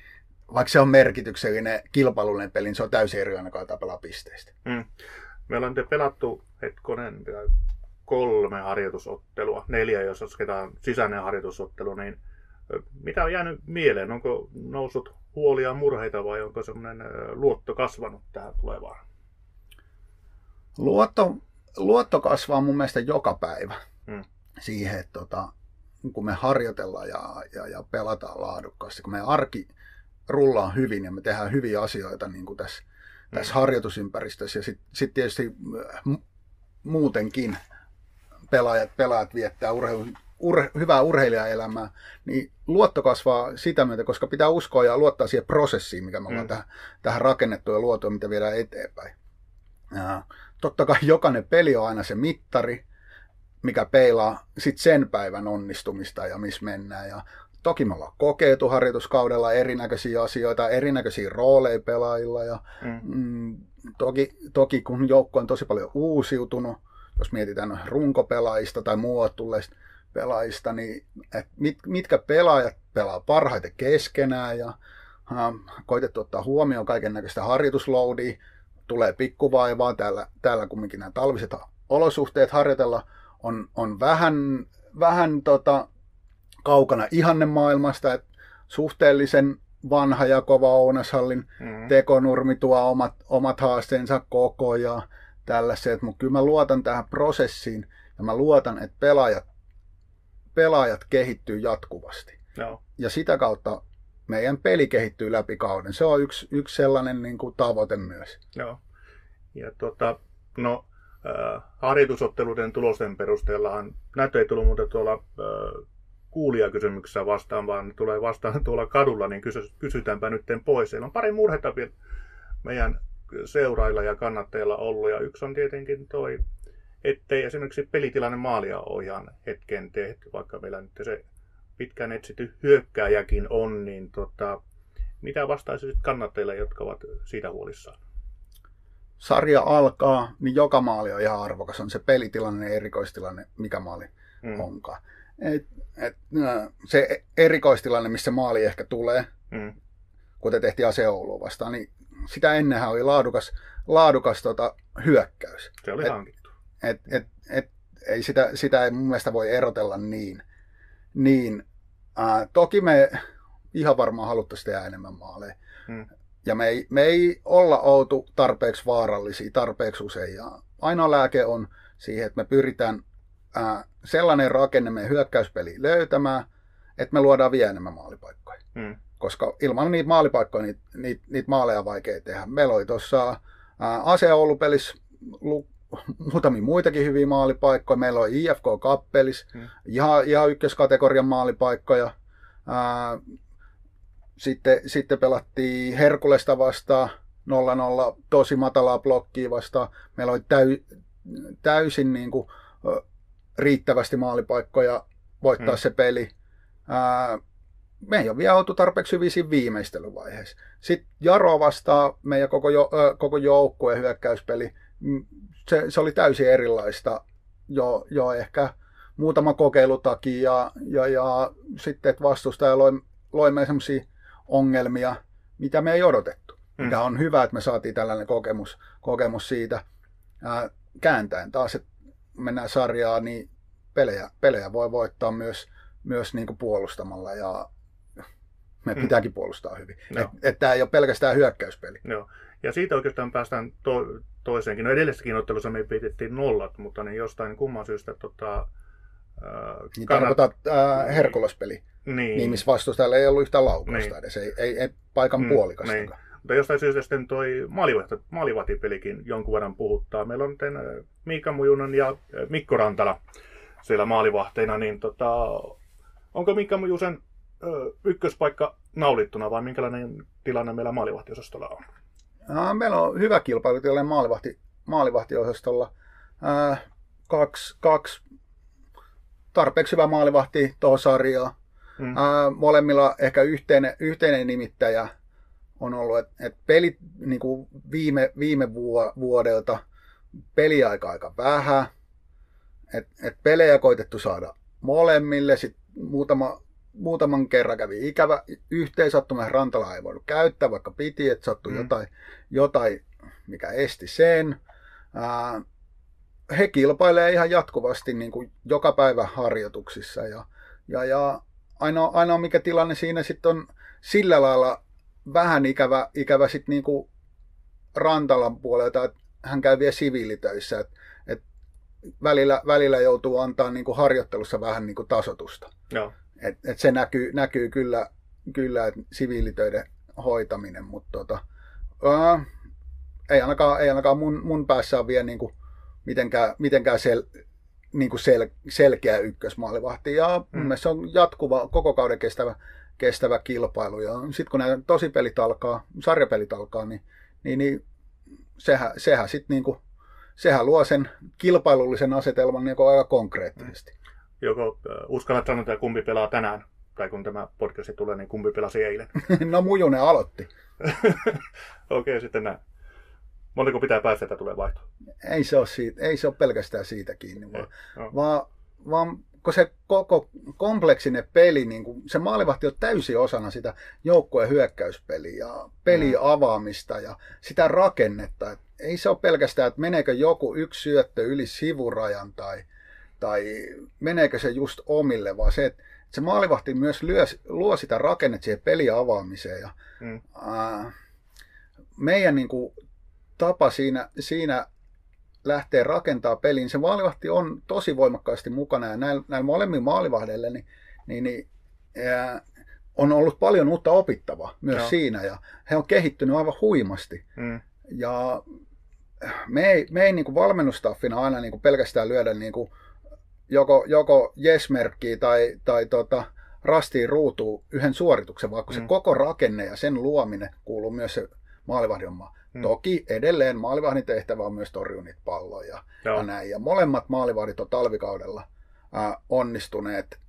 S2: vaikka se on merkityksellinen kilpailullinen peli, niin se on täysin eri aina, kun pelaa pisteistä. Mm.
S1: Me ollaan pelattu hetkonen kolme harjoitusottelua, neljä jos lasketaan sisäinen harjoitusottelu, niin mitä on jäänyt mieleen? Onko noussut huolia murheita vai onko semmoinen luotto kasvanut tähän tulevaan?
S2: Luotto, luotto kasvaa mun mielestä joka päivä hmm. siihen, että tota, kun me harjoitellaan ja, ja, ja pelataan laadukkaasti, kun meidän arki rullaa hyvin ja me tehdään hyviä asioita niin kuin tässä, tässä harjoitusympäristössä ja sitten sit tietysti muutenkin pelaajat, pelaajat viettää urheilu, ur, hyvää urheilijaelämää, niin luotto kasvaa sitä myötä, koska pitää uskoa ja luottaa siihen prosessiin, mikä me ollaan mm. tähän, tähän rakennettu ja luotu, mitä viedään eteenpäin. Ja totta kai jokainen peli on aina se mittari, mikä peilaa sit sen päivän onnistumista ja missä mennään. Ja toki me ollaan kokeiltu harjoituskaudella erinäköisiä asioita, erinäköisiä rooleja pelaajilla. Ja, mm. Mm, toki, toki kun joukko on tosi paljon uusiutunut, jos mietitään runkopelaajista tai muualta tulleista pelaajista, niin et mit, mitkä pelaajat pelaa parhaiten keskenään ja äh, koitettu ottaa huomioon kaiken näköistä harjoitusloudia, tulee pikkuvaivaa, täällä, täällä kumminkin nämä talviset olosuhteet harjoitella on, on vähän, vähän tota, kaukana ihanne maailmasta, että suhteellisen vanha ja kova Ounashallin mm. tekonurmi tuo omat, omat haasteensa koko ajan tällaiset, mutta kyllä mä luotan tähän prosessiin ja mä luotan, että pelaajat, pelaajat kehittyy jatkuvasti. No. Ja sitä kautta meidän peli kehittyy läpi kauden. Se on yksi, yksi sellainen niin kuin, tavoite myös.
S1: Joo. Ja tuota, no, äh, harjoitusotteluiden tulosten perusteellahan näitä ei tullut muuta tuolla äh, kuulijakysymyksessä vastaan, vaan tulee vastaan tuolla kadulla, niin kysy, kysytäänpä nyt pois. Siellä on pari murhetta vielä meidän seurailla ja kannattajilla ollut. Ja yksi on tietenkin toi, ettei esimerkiksi pelitilanne maalia ole ihan hetken tehty, vaikka meillä nyt se pitkään etsitty hyökkääjäkin on, niin tota, mitä vastaisit kannattajille, jotka ovat siitä huolissaan?
S2: Sarja alkaa, niin joka maali on ihan arvokas. On se pelitilanne ja erikoistilanne, mikä maali mm. onkaan. Et, et, se erikoistilanne, missä maali ehkä tulee, mm. kuten tehtiin Ase vastaan, niin sitä ennenhän oli laadukas, laadukas tota, hyökkäys.
S1: Se oli et, hankittu.
S2: Et, et, et, ei sitä, sitä ei mun mielestä voi erotella niin. niin ää, toki me ihan varmaan haluttaisiin tehdä enemmän maaleja. Hmm. Ja me ei, me ei olla oltu tarpeeksi vaarallisia tarpeeksi usein. Ja ainoa lääke on siihen, että me pyritään ää, sellainen rakenne meidän hyökkäyspeli löytämään, että me luodaan vielä enemmän maalipaikkoja. Hmm koska ilman niitä maalipaikkoja niitä, niitä, niitä maaleja on vaikea tehdä. Meillä oli tuossa Ase Oulupelissä muutamia muitakin hyviä maalipaikkoja. Meillä oli IFK Kappelis, hmm. ihan, ihan ykköskategorian maalipaikkoja. Ää, sitten, sitten pelattiin Herkulesta vastaan 0-0, tosi matalaa blokkia vastaan. Meillä oli täy, täysin niin kuin, riittävästi maalipaikkoja voittaa hmm. se peli. Ää, me ei ole vielä oltu tarpeeksi hyvin siinä viimeistelyvaiheessa. Sitten Jaro vastaa meidän koko, jo, ö, koko joukkueen hyökkäyspeli. Mm, se, se oli täysin erilaista jo, jo ehkä muutama kokeilu takia ja, ja, ja sitten, että vastustaja loi, loi meille sellaisia ongelmia, mitä me ei odotettu. Mm. Mikä on hyvä, että me saatiin tällainen kokemus, kokemus siitä. Ää, kääntäen taas, että mennään sarjaan, niin pelejä, pelejä voi voittaa myös, myös niin kuin puolustamalla ja me mm. pitääkin puolustaa hyvin. No. Että et tämä ei ole pelkästään hyökkäyspeli.
S1: Joo. Ja siitä oikeastaan päästään to, toiseenkin. No edellisessäkin ottelussa me pidettiin nollat, mutta niin jostain kumman syystä tota,
S2: äh, niin kannat... tarkoitat äh.
S1: Niin.
S2: niin missä vastustajalla ei ollut yhtään laukausta
S1: Niin.
S2: edes, ei, ei, ei paikan
S1: Mm,
S2: puolikasta.
S1: niin. Mutta jostain syystä sitten toi maalivahti- maalivahtipelikin jonkun verran puhuttaa. Meillä on nyt äh, Miika Mujunen ja äh, Mikko Rantala siellä maalivahteina, niin tota, onko Miikka Mujusen ö, ykköspaikka naulittuna vai minkälainen tilanne meillä maalivahtiosastolla on?
S2: Meillä on hyvä kilpailu tilanne maalivahti, maalivahtiosastolla. Kaksi, kaksi tarpeeksi hyvä maalivahti tuohon sarjaan.
S1: Mm.
S2: Molemmilla ehkä yhteinen, yhteinen nimittäjä on ollut, että et pelit niin kuin viime, viime vuo- vuodelta peliaika aika vähän. Et, et pelejä koitettu saada molemmille. Sitten muutama, muutaman kerran kävi ikävä yhteensattuma. Rantala ei voinut käyttää, vaikka piti, että sattui
S1: Mm.
S2: mm. jotain, jotain, mikä esti sen. Ää, he kilpailee ihan jatkuvasti niin kuin joka päivä harjoituksissa ja, ja, ja ainoa, ainoa mikä tilanne siinä sitten on sillä lailla vähän ikävä, ikävä sitten niin kuin Rantalan puolelta, että hän käy vielä siviilitöissä, että, että välillä, välillä joutuu antaa niin kuin harjoittelussa vähän niin kuin tasotusta.
S1: Joo.
S2: Et, et se näkyy, näkyy kyllä, kyllä että siviilitöiden hoitaminen, mutta tota, ää, ei ainakaan, ei ainakaan mun, mun päässä ole vielä niin kuin mitenkään, mitenkään sel, niin kuin sel, selkeä ykkösmaalivahti. Ja mun
S1: Mm.
S2: mielestä se on jatkuva, koko kauden kestävä, kestävä kilpailu. Ja sitten kun nämä tosipelit alkaa, sarjapelit alkaa, niin, niin, niin sehän, sehän sitten niin kuin, sehän luo sen kilpailullisen asetelman niin kuin aika konkreettisesti.
S1: Joko ö, uskallat sanoa, että kumpi pelaa tänään, tai kun tämä podcast tulee, niin kumpi pelasi eilen.
S2: no Mujunen aloitti.
S1: Okei, sitten näin. Montako pitää päästä, että tulee vaihto?
S2: Ei se ole, siitä, ei se ole pelkästään siitä kiinni, vaan,
S1: Joo.
S2: vaan, vaan kun se koko kompleksinen peli, niin kuin, se maalivahti on täysin osana sitä joukkueen hyökkäyspeliä ja pelin
S1: Mm.
S2: avaamista ja sitä rakennetta. Et ei se ole pelkästään, että meneekö joku yksi syöttö yli sivurajan tai, tai meneekö se just omille, vaan se, että se maalivahti myös lyö, luo sitä rakennetta siihen pelin avaamiseen. Ja,
S1: Mm.
S2: ää, meidän niin kuin, tapa siinä, siinä lähtee rakentaa peliin. Se maalivahti on tosi voimakkaasti mukana ja näillä, näillä molemmilla maalivahdeilla niin, niin, niin ää, on ollut paljon uutta opittavaa myös
S1: Joo.
S2: siinä ja he on kehittynyt aivan huimasti.
S1: Mm.
S2: Ja me ei, me ei niin kuin valmennustaffina aina niin kuin pelkästään lyödä niin kuin joko, joko yes-merkkiä tai, tai tota, rastiin ruutuun yhden suorituksen, vaan kun
S1: Mm.
S2: se koko rakenne ja sen luominen kuuluu myös se maalivahdin.
S1: Mm.
S2: Toki edelleen maalivahdin tehtävä on myös torjua niitä palloja
S1: Joo.
S2: ja näin. Ja molemmat maalivahdit on talvikaudella ää, onnistuneet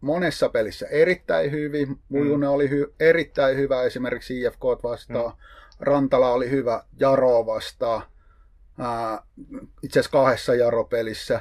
S2: monessa pelissä erittäin hyvin. Mujunen oli hy- erittäin hyvä esimerkiksi IFK vastaan. Rantala oli hyvä Jaro vastaan. Ää, itse asiassa kahdessa Jaro-pelissä.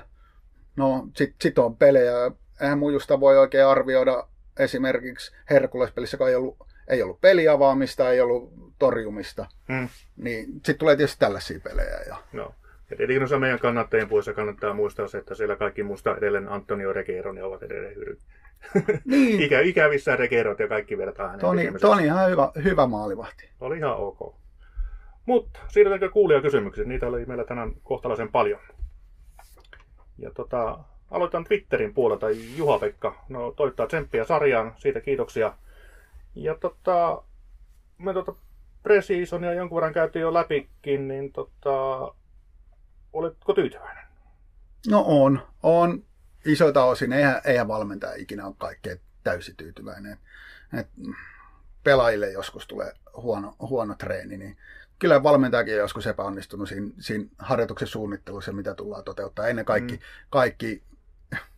S2: No, sit, sit on pelejä. Eihän Mujusta voi oikein arvioida esimerkiksi Herkules-pelissä, kun ei ollut, ei ollut peliavaamista, ei ollut torjumista.
S1: Mm.
S2: Niin sitten tulee tietysti tällaisia pelejä. Ja,
S1: No. Ja tietenkin noissa meidän kannattajien puolessa kannattaa muistaa se, että siellä kaikki muista edelleen Antonio Regeiro, ne ovat edelleen hyry.
S2: niin,
S1: Ikä, ikävissä Regeirot ja kaikki vertaa hänen
S2: Toni. Toni ihan hyvä, hyvä maalivahti.
S1: Oli ihan ok. Mutta siirrytäänkö kuulijakysymyksiin? Niitä oli meillä tänään kohtalaisen paljon. Ja tota, aloitan Twitterin puolelta. Juha-Pekka no, toivottaa tsemppiä sarjaan. Siitä kiitoksia. Ja tota, me tota Precisionia jonkun verran käytiin jo läpikin, niin tota, oletko tyytyväinen?
S2: No on, on isoilta osin. Eihän, eihän valmentaja ikinä ole kaikkeen täysin tyytyväinen. Et pelaajille joskus tulee huono, huono treeni, niin kyllä valmentajakin on joskus epäonnistunut siinä, siinä harjoituksen suunnittelussa, mitä tullaan toteuttaa. Ennen kaikki,
S1: Mm.
S2: mm. kaikki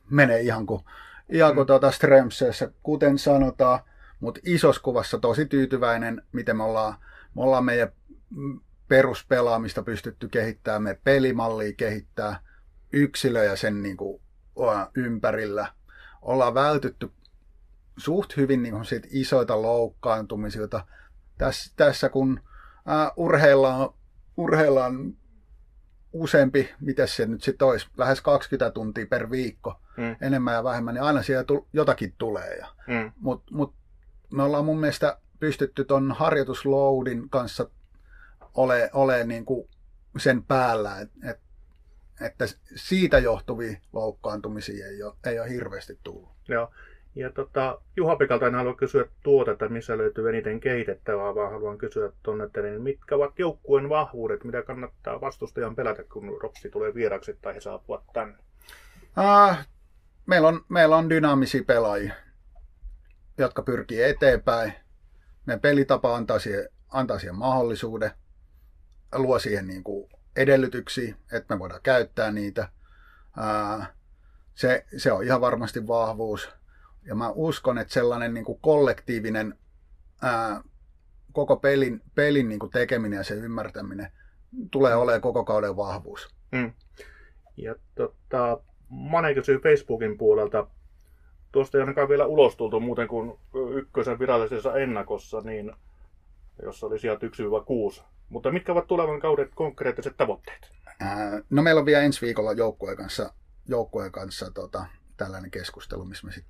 S2: menee ihan kuin, ihan kuin
S1: Mm.
S2: tuota Strömsössä, kuten sanotaan, mutta isossa kuvassa tosi tyytyväinen, miten me ollaan, me ollaan meidän peruspelaamista pystytty kehittämään, me pelimallia kehittää, yksilöjä sen niin kuin, ympärillä. Ollaan vältytty suht hyvin niin kuin siitä isoilta loukkaantumisilta. Tässä, tässä kun ää, urheillaan, urheillaan useampi, mitä se nyt sitten olisi, lähes 20 tuntia per viikko,
S1: Mm.
S2: enemmän ja vähemmän, niin aina siellä tu- jotakin tulee. Ja,
S1: Mm.
S2: Mutta mut me ollaan mun mielestä pystytty ton harjoitusloadin kanssa ole, ole niin kuin sen päällä, että et, että siitä johtuvia loukkaantumisia ei ole, ei ole hirveästi tullut.
S1: Joo. Ja tota, Juha Pekalta en halua kysyä tuotetta, missä löytyy eniten kehitettävää, vaan haluan kysyä tuonne, että niin mitkä ovat joukkueen vahvuudet, mitä kannattaa vastustajan pelätä, kun Ropsi tulee vieraksi tai he saapuvat tänne?
S2: Äh, meillä, on, meillä on dynaamisia pelaajia, jotka pyrkii eteenpäin. Meidän pelitapa antaa siihen, antaa siihen mahdollisuuden, luo siihen niin kuin edellytyksiä, että me voidaan käyttää niitä. Ää, se, se on ihan varmasti vahvuus. Ja mä uskon, että sellainen niin kuin kollektiivinen ää, koko pelin, pelin niin kuin tekeminen ja se ymmärtäminen tulee olemaan koko kauden vahvuus. Mm.
S1: Ja tota, Mane kysyy Facebookin puolelta, tuosta ei ainakaan vielä ulos tultu muuten kuin ykkösen virallisessa ennakossa, niin jossa oli sieltä 1-6. Mutta mitkä ovat tulevan kauden konkreettiset tavoitteet?
S2: Ää, no meillä on vielä ensi viikolla joukkueen kanssa, joukkueen kanssa tota, tällainen keskustelu, missä me sit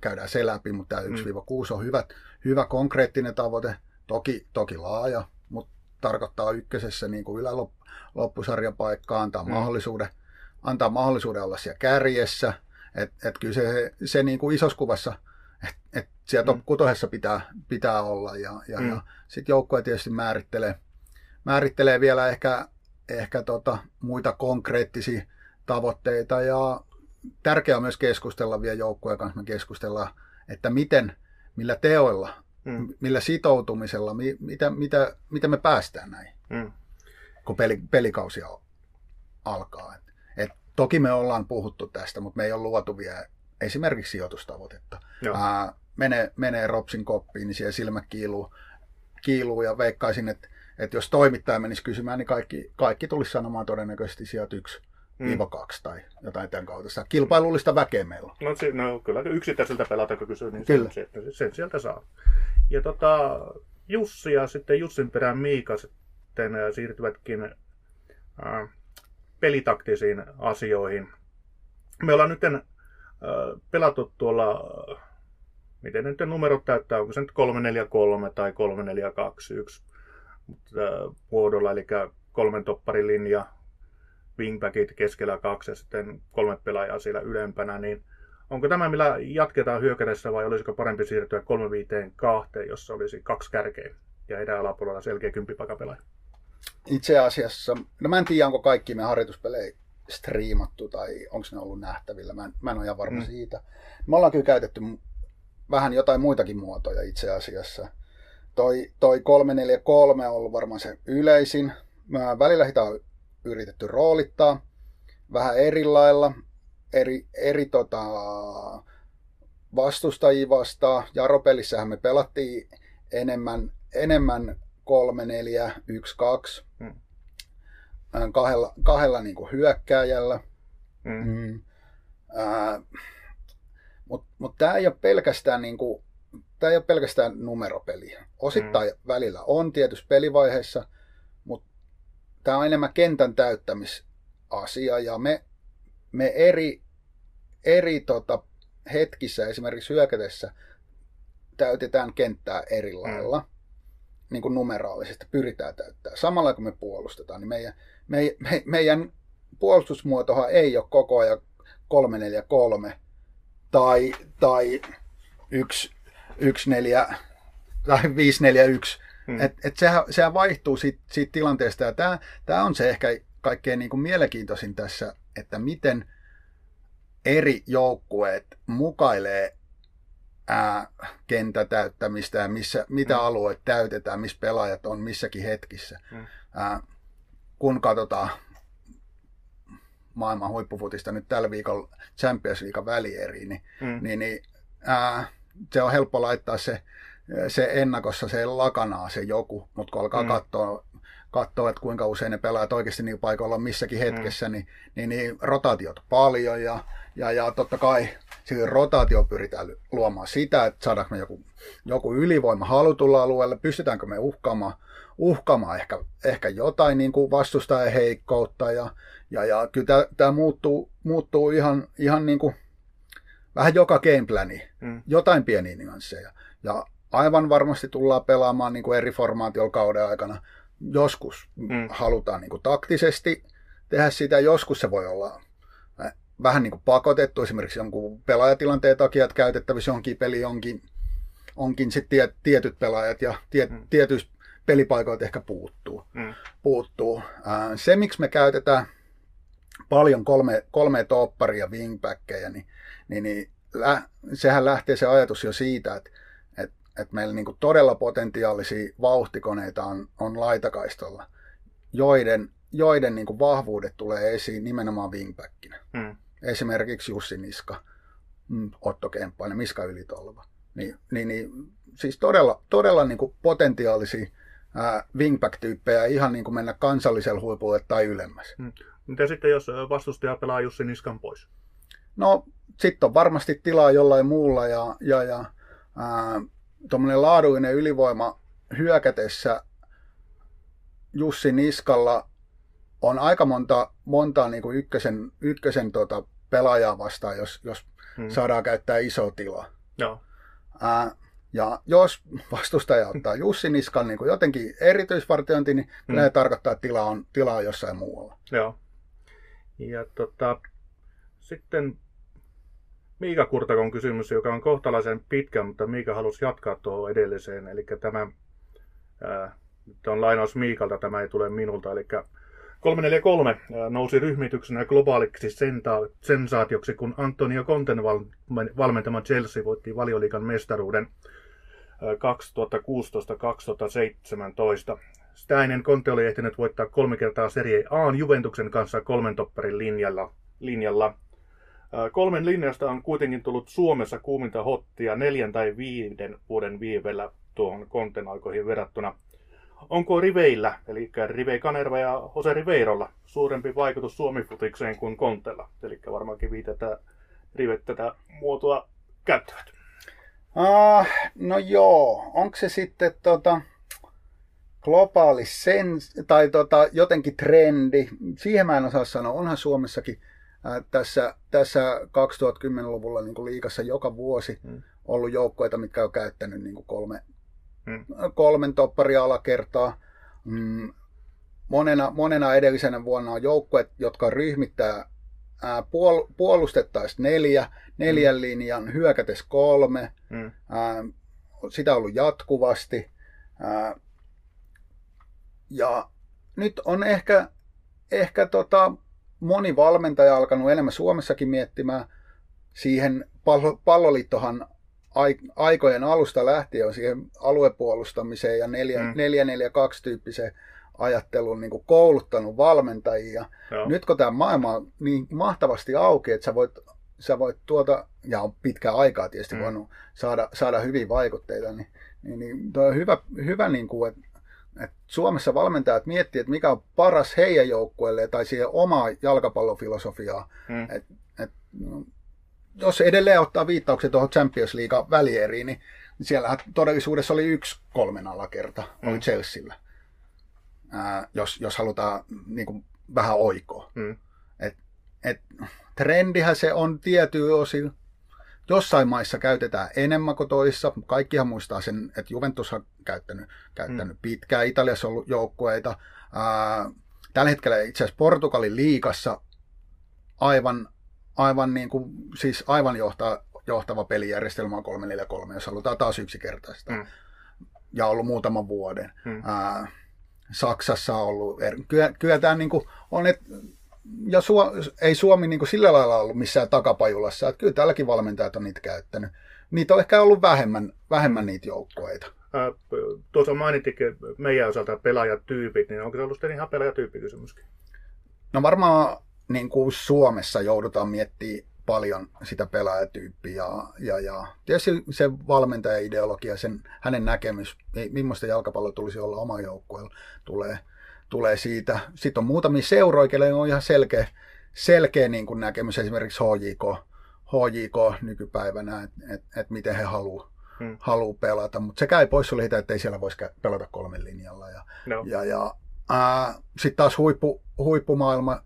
S2: käydään se läpi, mutta tämä 1-6 mm. on hyvä, hyvä konkreettinen tavoite, toki, toki laaja, mutta tarkoittaa ykkösessä niin kuin yläloppusarjapaikkaa, antaa, mm. mahdollisuuden, antaa mahdollisuuden olla siellä kärjessä, että et kyllä se, se niin kuin isossa kuvassa, että et siellä top mm. pitää, pitää olla ja, ja, mm. ja sitten joukkue tietysti määrittelee, määrittelee vielä ehkä, ehkä tota, muita konkreettisia tavoitteita ja tärkeää on myös keskustella vielä joukkueen kanssa, me keskustellaan, että miten, millä teoilla, mm. millä sitoutumisella, mi, mitä, mitä, mitä me päästään näin, mm. kun peli, pelikausi alkaa. Toki me ollaan puhuttu tästä, mutta me ei ole luotu vielä esimerkiksi sijoitustavoitetta. Ää, menee, menee Ropsin koppiin, niin siellä silmä kiiluu, kiiluu ja veikkaisin, että, että jos toimittaja menisi kysymään, niin kaikki, kaikki tulisi sanomaan todennäköisesti sieltä yksi mm. kaksi tai jotain tämän kautta. Kilpailullista väkeä meillä
S1: No, se, no kyllä yksittäiseltä pelata, kun kysyy, niin kyllä. Sen, sen, sen, sieltä saa. Ja tota, Jussi ja sitten Jussin perään Miika sitten siirtyvätkin äh, pelitaktisiin asioihin. Me ollaan nyt pelattu tuolla, miten nyt numerot täyttää, onko se nyt 343 tai 3421 mutta, äh, muodolla, eli kolmen topparin linja, wingbackit keskellä kaksi ja sitten kolme pelaajaa siellä ylempänä, niin onko tämä, millä jatketaan hyökädessä vai olisiko parempi siirtyä 3 5 2, jossa olisi kaksi kärkeä ja edä alapuolella selkeä kymppipakapelaaja?
S2: Itse asiassa, no mä en tiedä, onko kaikki me harjoituspelejä striimattu tai onko ne ollut nähtävillä. Mä en, mä en ole ihan varma mm. siitä. Me ollaan kyllä käytetty vähän jotain muitakin muotoja itse asiassa. Toi, toi 343 on ollut varmaan se yleisin. Mä välillä sitä on yritetty roolittaa vähän eri lailla, eri, eri tota, vastustajia vastaan. Jaropelissähän me pelattiin enemmän, enemmän 3, 4, 1, 2 hmm. kahdella, kahdella niin kuin hyökkääjällä. Hmm. Hmm. Äh, Mutta mut tämä ei ole pelkästään niin kuin, tämä ei ole pelkästään numeropeli. Osittain hmm. välillä on tietysti pelivaiheessa, tämä on enemmän kentän täyttämisasia ja me, me eri, eri tota, hetkissä esimerkiksi hyökätessä täytetään kenttää eri mm. lailla. Mm. Niin kuin numeraalisesti pyritään täyttää. Samalla kun me puolustetaan, niin meidän, me, me, meidän puolustusmuotohan ei ole koko ajan 343 tai, tai 1, 1 4 tai 541 Hmm. Et, et sehän, sehän vaihtuu siitä, siitä tilanteesta ja tämä, tämä on se ehkä kaikkein niin kuin mielenkiintoisin tässä, että miten eri joukkueet mukailee ää, kentätäyttämistä ja missä, mitä hmm. alueet täytetään, missä pelaajat on missäkin hetkissä. Hmm. Ää, kun katsotaan maailman huippufutista nyt tällä viikolla Champions League välieriin, niin, hmm. niin, niin ää, se on helppo laittaa se se ennakossa se lakanaa se joku, mutta kun alkaa mm. katsoa, katsoa, että kuinka usein ne pelaajat oikeasti niin paikoilla on missäkin hetkessä, mm. niin, niin, niin rotaatiot paljon ja, ja, ja totta kai siihen rotaatio pyritään luomaan sitä, että saadaanko me joku, joku ylivoima halutulla alueella, pystytäänkö me uhkaamaan, uhkaamaan ehkä, ehkä jotain niin kuin vastustajan heikkoutta ja, ja, ja kyllä tämä muuttuu, muuttuu ihan, ihan niin kuin vähän joka gameplani, mm. jotain pieniä nyansseja. Ja aivan varmasti tullaan pelaamaan niin kuin eri formaatiolla kauden aikana. Joskus mm. halutaan niin kuin taktisesti tehdä sitä, joskus se voi olla vähän niin kuin pakotettu esimerkiksi jonkun pelaajatilanteen takia, että käytettävissä onkin peli onkin, onkin sitten tietyt pelaajat ja tiet, mm. tietyistä pelipaikoilta ehkä puuttuu. Mm. puuttuu. Se, miksi me käytetään paljon kolme, kolme topparia wingbackkejä, niin, niin, niin lä, sehän lähtee se ajatus jo siitä, että, että, meillä niin todella potentiaalisia vauhtikoneita on, on laitakaistolla, joiden, joiden niin vahvuudet tulee esiin nimenomaan wingbackinä. Mm. Esimerkiksi Jussi Niska, mm, Otto Kemppainen, Miska Ylitolva. Niin, niin, niin, siis todella, todella niin potentiaalisia wingback-tyyppejä ihan niin kuin mennä kansalliselle huipulle tai ylemmäs. Hmm.
S1: Mitä sitten, jos vastustaja pelaa Jussi Niskan pois?
S2: No, sitten on varmasti tilaa jollain muulla ja, ja, ja tuommoinen laadullinen ylivoima hyökätessä Jussi Niskalla on aika monta, monta niin kuin ykkösen, ykkösen tota, pelaajaa vastaan, jos, jos hmm. saadaan käyttää iso tila. Joo. Ää, ja jos vastustaja ottaa Jussi Niskan niin kuin jotenkin erityisvartiointi, niin mm. kyllä tarkoittaa, että tila on, tila on jossain muualla.
S1: Joo. Ja tota, sitten Miika Kurtakon kysymys, joka on kohtalaisen pitkä, mutta Miika halusi jatkaa tuohon edelliseen. Eli tämä, ää, on lainaus Miikalta, tämä ei tule minulta. Eli 343 nousi ryhmityksenä globaaliksi sensaatioksi, kun Antonio Conten valmentama Chelsea voitti valioliikan mestaruuden 2016-2017. Sitä ennen Conte oli ehtinyt voittaa kolme kertaa Serie A Juventuksen kanssa kolmen topparin linjalla. linjalla. Kolmen linjasta on kuitenkin tullut Suomessa kuuminta hottia neljän tai viiden vuoden viivellä tuohon Konten aikoihin verrattuna – Onko Riveillä, eli Rive Kanerva ja Jose Riveirolla, suurempi vaikutus Suomi-futikseen kuin Kontella? Eli varmaankin viitetään Rivet tätä muotoa käyttävät.
S2: Uh, no joo, onko se sitten tota, globaali sen, tai tota, jotenkin trendi, siihen mä en osaa sanoa, onhan Suomessakin tässä, tässä 2010-luvulla niin liikassa joka vuosi hmm. ollut joukkoita, mitkä on käyttänyt niin kolme, mm. kolmen topparia alakertaa. Mm, monena, monena edellisenä vuonna on joukkueet, jotka ryhmittää puol- puolustettaisiin neljä, neljän mm. linjan, hyökätes kolme. Mm. Ää, sitä on ollut jatkuvasti. Ää, ja nyt on ehkä, ehkä tota, moni valmentaja alkanut enemmän Suomessakin miettimään siihen. Pallo, palloliittohan aikojen alusta lähtien on siihen aluepuolustamiseen ja 4-4-2 tyyppiseen ajatteluun niin kouluttanut valmentajia. Joo. Nyt kun tämä maailma on niin mahtavasti auki, että sä voit, sä voit tuota, ja on pitkä aikaa tietysti mm. voinut saada, saada hyviä vaikutteita, niin, niin, niin on hyvä, hyvä niin kuin, että että Suomessa valmentajat miettii, että mikä on paras heidän joukkueelle tai siihen omaa jalkapallofilosofiaa. Mm. Et, et, no, jos edelleen ottaa viittaukset tuohon Champions League välieriin, niin siellä todellisuudessa oli yksi kolmen alakerta, mm. oli Chelsealla. Ää, jos, jos halutaan niin kuin, vähän oikoa. Mm. Et, et, trendihän se on tietyin osin. Jossain maissa käytetään enemmän kuin toissa. Kaikkihan muistaa sen, että Juventus on käyttänyt, käyttänyt mm. pitkään. Italiassa on ollut joukkueita. Ää, tällä hetkellä itse asiassa Portugalin liikassa aivan aivan, niin kuin, siis aivan johtaa, johtava pelijärjestelmä on 343, jos halutaan taas yksinkertaista. Mm. Ja ollut muutaman vuoden. Mm. Ää, Saksassa on ollut, er, kyllä, kyllä tämä niin kuin on, et, ja Suo, ei Suomi niin kuin sillä lailla ollut missään takapajulassa, että kyllä täälläkin valmentajat on niitä käyttänyt. Niitä on ehkä ollut vähemmän, vähemmän niitä joukkoita.
S1: Ää, tuossa mainittikin meidän osalta pelaajatyypit, niin onko se ollut sitten ihan pelaajatyyppikysymyskin?
S2: No varmaan niin kuin Suomessa joudutaan miettimään paljon sitä pelaajatyyppiä ja, ja, ja tietysti se valmentajaideologia, sen, hänen näkemys, millaista jalkapallo tulisi olla oma joukkueella, tulee, tulee siitä. Sitten on muutamia seuroja, kelle on ihan selkeä, selkeä niin kuin näkemys, esimerkiksi HJK, HJK nykypäivänä, että et, et miten he haluavat hmm. haluu pelata, mutta se käy pois siitä, että ei siellä voisi pelata kolmen linjalla. Ja, no. ja, ja sitten taas huippu, huippumaailma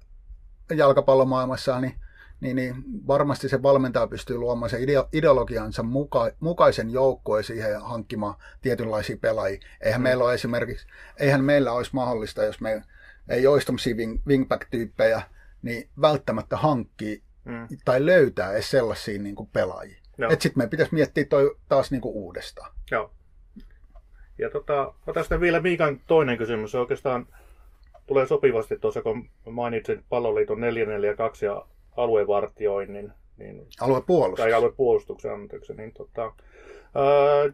S2: jalkapallomaailmassa, niin, niin, niin varmasti se valmentaja pystyy luomaan sen ideologiansa muka, mukaisen joukkoon siihen hankkimaan tietynlaisia pelaajia. Eihän mm. meillä ole esimerkiksi, eihän meillä olisi mahdollista, jos me ei olisi tämmöisiä wing, wingback-tyyppejä, niin välttämättä hankkii mm. tai löytää edes sellaisia niin kuin pelaajia. Että sitten meidän pitäisi miettiä toi taas niin kuin uudestaan.
S1: Joo. Ja tota, tästä vielä Miikan toinen kysymys. Se oikeastaan tulee sopivasti tuossa, kun mainitsin palloliiton 442 ja aluevartioinnin. Niin,
S2: aluepuolustus.
S1: Tai aluepuolustuksen, anteeksi. Niin, tota,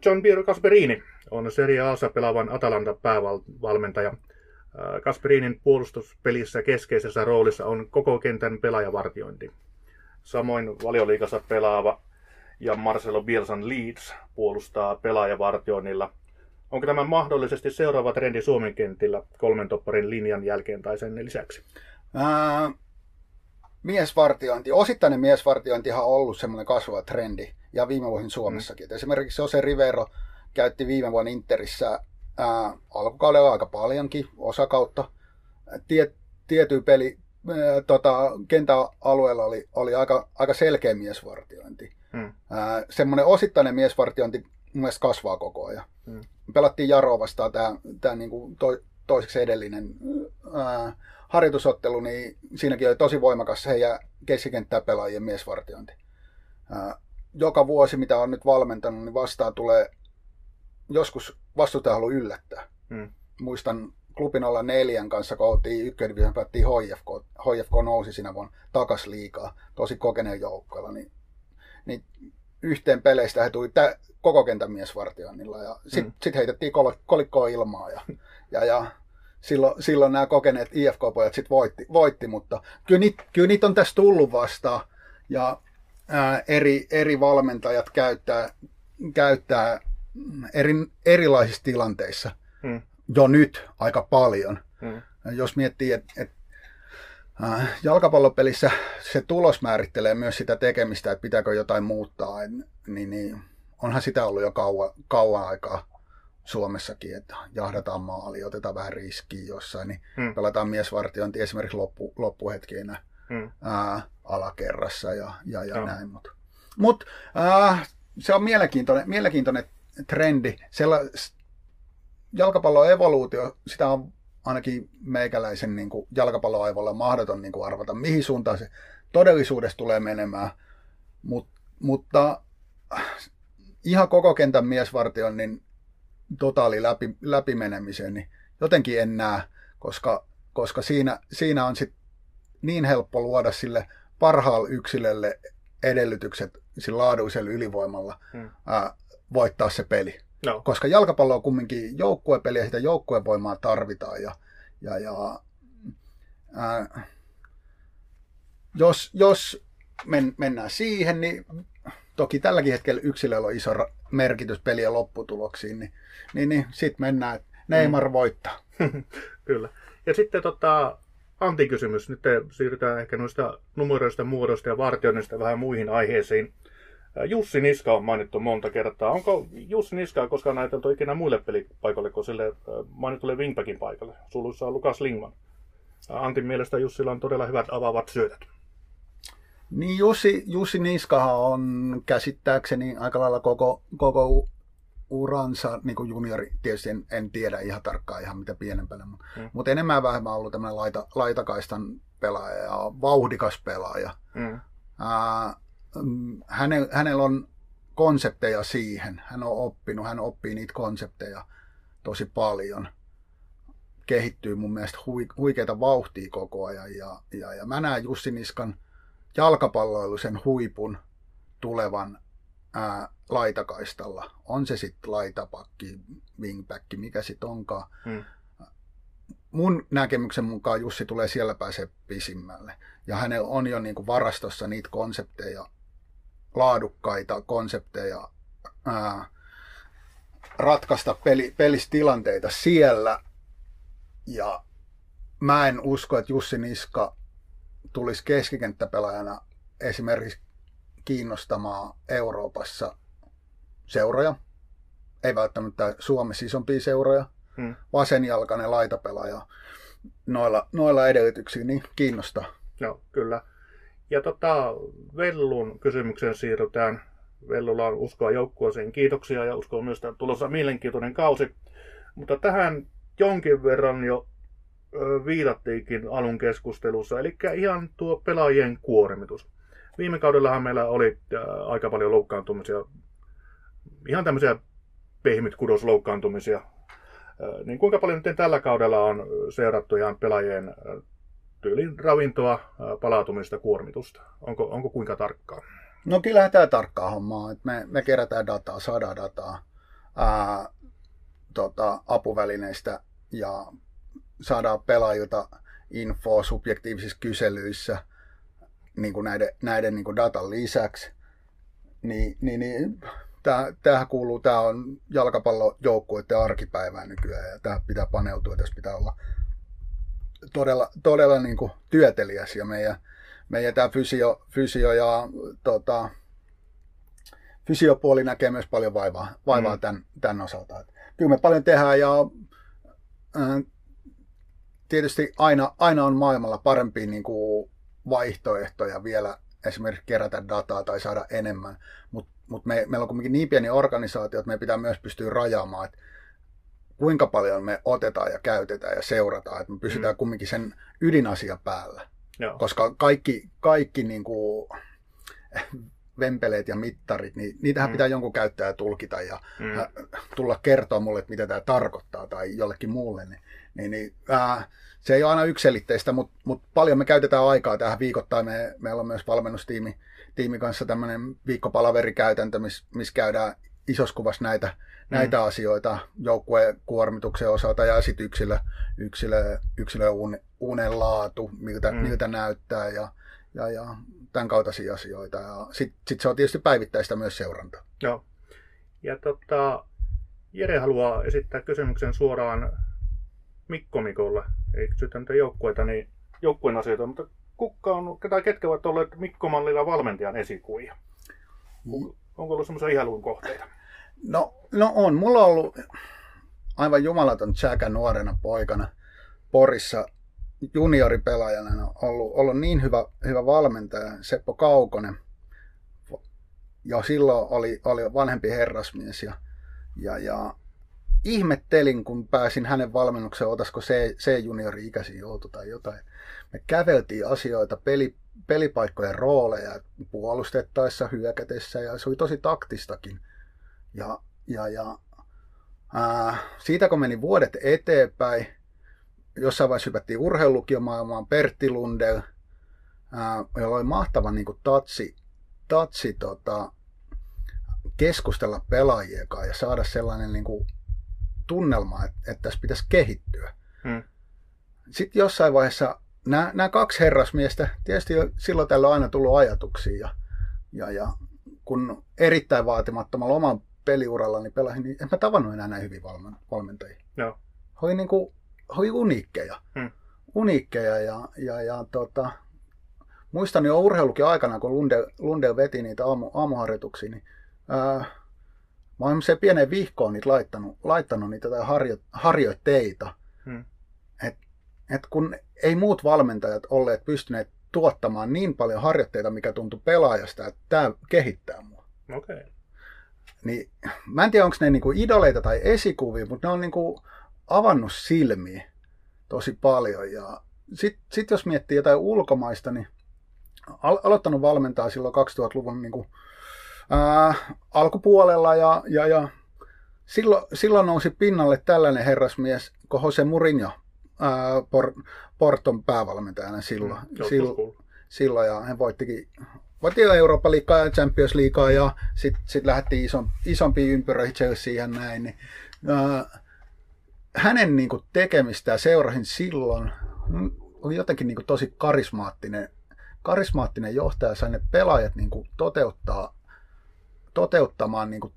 S1: John Piero Casperini on Serie A pelaavan Atalanta päävalmentaja. Kasperinin puolustuspelissä keskeisessä roolissa on koko kentän pelaajavartiointi. Samoin valioliikassa pelaava ja Marcelo Bielsan Leeds puolustaa pelaajavartioinnilla. Onko tämä mahdollisesti seuraava trendi Suomen kentillä kolmen topparin linjan jälkeen tai sen lisäksi? Ää,
S2: miesvartiointi, osittainen miesvartiointihan on ollut semmoinen kasvava trendi ja viime vuosina Suomessakin. Mm. Esimerkiksi Jose Rivero käytti viime vuonna Interissä ää, alkukaudella aika paljonkin, osa kautta. Tie, tietty peli ää, tota, kentäalueella oli, oli aika, aika selkeä miesvartiointi. Hmm. Ää, semmoinen osittainen miesvartiointi mun mielestä kasvaa koko ajan. Hmm. Pelattiin Jaro vastaan tämä, tämä niin kuin to, toiseksi edellinen ää, harjoitusottelu, niin siinäkin oli tosi voimakas heidän keskikenttää pelaajien miesvartiointi. Joka vuosi, mitä on nyt valmentanut, niin vastaan tulee joskus vastustaja haluaa yllättää. Hmm. Muistan klubin olla neljän kanssa, kun oltiin ykködivision päättiin HFK. HFK nousi siinä vuonna takas liikaa, tosi kokeneen joukkoilla, niin, niin yhteen peleistä he tuli tä, koko kentän miesvartioinnilla ja sitten hmm. sit heitettiin kol, kolikkoa ilmaa ja, ja, ja silloin, silloin nämä kokeneet IFK-pojat sitten voitti, voitti, mutta kyllä niitä, kyllä niitä on tässä tullut vastaan ja ää, eri, eri valmentajat käyttää, käyttää eri, erilaisissa tilanteissa hmm. jo nyt aika paljon. Hmm. Jos miettii, että et, äh, jalkapallopelissä se tulos määrittelee myös sitä tekemistä, että pitääkö jotain muuttaa, niin, niin onhan sitä ollut jo kauan, kauan aikaa Suomessakin, että jahdataan maali, otetaan vähän riskiä jossain, niin hmm. pelataan miesvartiointi esimerkiksi loppu, loppuhetkinä hmm. ää, alakerrassa ja, ja, ja no. näin. Mutta mut, äh, se on mielenkiintoinen, mielenkiintoinen trendi. Sella, jalkapallon evoluutio, sitä on ainakin meikäläisen niin kuin jalkapalloaivolla mahdoton niin kuin arvata, mihin suuntaan se todellisuudessa tulee menemään. Mut, mutta ihan koko kentän miesvartion niin totaali läpi, läpimenemiseen, niin jotenkin en näe, koska, koska siinä, siinä on sit niin helppo luoda sille parhaalle yksilölle edellytykset sillä laadullisella ylivoimalla hmm. ää, voittaa se peli. No. Koska jalkapallo on kumminkin joukkuepeli ja sitä joukkuevoimaa tarvitaan. Ja, ja, ja ää, jos, jos men, mennään siihen, niin toki tälläkin hetkellä yksilöllä on iso merkitys pelien lopputuloksiin, niin, niin, niin sitten mennään, että Neymar mm. voittaa.
S1: Kyllä. Ja sitten tota, Antin kysymys. Nyt siirrytään ehkä noista numeroista, muodoista ja vartioinnista vähän muihin aiheisiin. Jussi Niska on mainittu monta kertaa. Onko Jussi Niskaa koskaan ajateltu ikinä muille pelipaikoille kuin sille mainitulle Wingbackin paikalle? Suluissa on Lukas Lingman. Antin mielestä Jussilla on todella hyvät avaavat syötöt.
S2: Niin Jussi, Jussi Niskahan on käsittääkseni aika lailla koko, koko uransa, niin kuin juniori, tietysti en, en tiedä ihan tarkkaan ihan mitä pienempänä, mutta, mm. mutta enemmän vähemmän ollut tämmöinen laita, laitakaistan pelaaja ja vauhdikas pelaaja. Mm. Ää, Mm, hänellä, hänellä on konsepteja siihen. Hän on oppinut, hän oppii niitä konsepteja tosi paljon. Kehittyy mun mielestä huikeita vauhtia koko ajan. Ja, ja, ja mä näen Jussi Niskan jalkapalloilusen huipun tulevan ää, laitakaistalla. On se sitten laitapakki, wingback, mikä sitten onkaan. Hmm. Mun näkemyksen mukaan Jussi tulee siellä pääsee pisimmälle. Ja hänellä on jo niin kuin varastossa niitä konsepteja, laadukkaita konsepteja ää, ratkaista peli, pelistilanteita siellä. Ja mä en usko, että Jussi Niska tulisi keskikenttäpelaajana esimerkiksi kiinnostamaan Euroopassa seuroja. Ei välttämättä Suomessa isompia seuroja. Hmm. Vasenjalkainen laitapelaaja noilla, noilla edellytyksillä niin kiinnostaa.
S1: No, kyllä. Ja tota, Vellun kysymykseen siirrytään. Vellulla on uskoa joukkueeseen. Kiitoksia ja uskon myös, että tulossa mielenkiintoinen kausi. Mutta tähän jonkin verran jo viitattiinkin alun keskustelussa. Eli ihan tuo pelaajien kuormitus. viime kaudellahan meillä oli aika paljon loukkaantumisia, ihan tämmöisiä pehmytkudosloukkaantumisia. Äh, niin kuinka paljon nyt tällä kaudella on seurattu ihan pelaajien tyylin ravintoa, palautumista, kuormitusta? Onko, onko kuinka tarkkaa?
S2: No kyllähän tämä tarkkaa hommaa, me, me kerätään dataa, saadaan dataa ää, tota, apuvälineistä ja saadaan pelaajilta infoa subjektiivisissa kyselyissä niin kuin näiden, näiden niin kuin datan lisäksi. Niin, niin, niin tämähän kuuluu, tämä on jalkapallojoukkueiden arkipäivää nykyään ja tähän pitää paneutua, tässä pitää olla todella, todella niin kuin työteliäs ja meidän, meidän tämä fysio, fysio ja tota, fysiopuoli näkee myös paljon vaivaa, vaivaa mm. tämän, tämän osalta. Kyllä me paljon tehdään ja äh, tietysti aina, aina on maailmalla parempia niin kuin vaihtoehtoja vielä esimerkiksi kerätä dataa tai saada enemmän, mutta mut me, meillä on kuitenkin niin pieni organisaatio, että meidän pitää myös pystyä rajaamaan, että kuinka paljon me otetaan ja käytetään ja seurataan, että me pysytään mm. kumminkin sen ydinasia päällä. Joo. Koska kaikki, kaikki niin kuin, vempeleet ja mittarit, niin niitähän mm. pitää jonkun käyttää ja tulkita ja mm. tulla kertoa mulle, että mitä tämä tarkoittaa tai jollekin muulle. Niin, niin, niin äh, se ei ole aina ykselitteistä, mutta, mutta paljon me käytetään aikaa tähän viikoittain. Me, meillä on myös valmennustiimi tiimi kanssa tämmöinen viikkopalaverikäytäntö, missä miss käydään isossa kuvassa näitä, mm. näitä asioita joukkueen kuormituksen osalta ja sitten yksilö, yksilö, yksilö unen laatu, miltä, mm. miltä näyttää ja, ja, ja tämän kaltaisia asioita. Ja sitten sit se on tietysti päivittäistä myös seuranta.
S1: Joo. Ja tota, Jere haluaa esittää kysymyksen suoraan Mikko Mikolle. Ei kysytä niitä joukkueita, niin joukkueen asioita, mutta kukka on, ketä ketkä ovat olleet Mikko Mallilla valmentajan esikuvia? Mm. Onko ollut semmoisia ihailuun kohteita?
S2: No, no on. Mulla on ollut aivan jumalaton tsäkä nuorena poikana Porissa junioripelaajana on ollut, ollut niin hyvä, hyvä valmentaja, Seppo Kaukonen. Ja silloin oli, oli vanhempi herrasmies ja, ja, ja ihmettelin, kun pääsin hänen valmennukseen, otasko se, se juniori ikäsi joutu tai jotain. Me käveltiin asioita, peli, pelipaikkojen rooleja, puolustettaessa, hyökätessä ja se oli tosi taktistakin. Ja, ja, ja ää, siitä kun meni vuodet eteenpäin, jossain vaiheessa hypättiin urheilukiomaailmaan, Pertti Lundell, ää, jolla oli mahtava niin kuin tatsi, tatsi tota, keskustella pelaajien kanssa ja saada sellainen niin kuin, tunnelma, että, että tässä pitäisi kehittyä. Hmm. Sitten jossain vaiheessa nämä, nämä kaksi herrasmiestä, tietysti silloin tällä on aina tullut ajatuksia ja, ja, ja kun erittäin vaatimattomalla oman peliuralla niin pelasin, niin en mä tavannut enää näin hyvin valmentajia. No. Oli niin kuin oli uniikkeja. Hmm. Uniikkeja ja, ja, ja tota, muistan jo urheilukin aikana, kun Lunde, Lunde veti niitä aamu, aamuharjoituksia, niin ää, mä olen se pienen vihkoon niitä laittanut, laittanut niitä tai harjo, harjoitteita. Hmm. Et, et kun ei muut valmentajat olleet pystyneet tuottamaan niin paljon harjoitteita, mikä tuntui pelaajasta, että tämä kehittää mua.
S1: Okay.
S2: Niin, mä en tiedä, onko ne niinku idoleita tai esikuvia, mutta ne on niinku, avannut silmiä tosi paljon. Ja sitten sit jos miettii jotain ulkomaista, niin al- aloittanut valmentaa silloin 2000-luvun niin kuin, ää, alkupuolella ja, ja, ja silloin, silloin nousi pinnalle tällainen herrasmies kuin Jose Mourinho, ää, Por- Porton päävalmentajana silloin. Mm, silloin, silloin ja hän voittikin voitti Eurooppa liikaa ja Champions liikaa ja sitten sit lähdettiin ison, isompiin ympyröihin Chelseahan näin. Niin, ää, hänen niin kuin, tekemistä seurahin silloin oli jotenkin niin kuin, tosi karismaattinen, karismaattinen johtaja, sai ne pelaajat niin kuin, toteuttaa, toteuttamaan niin kuin,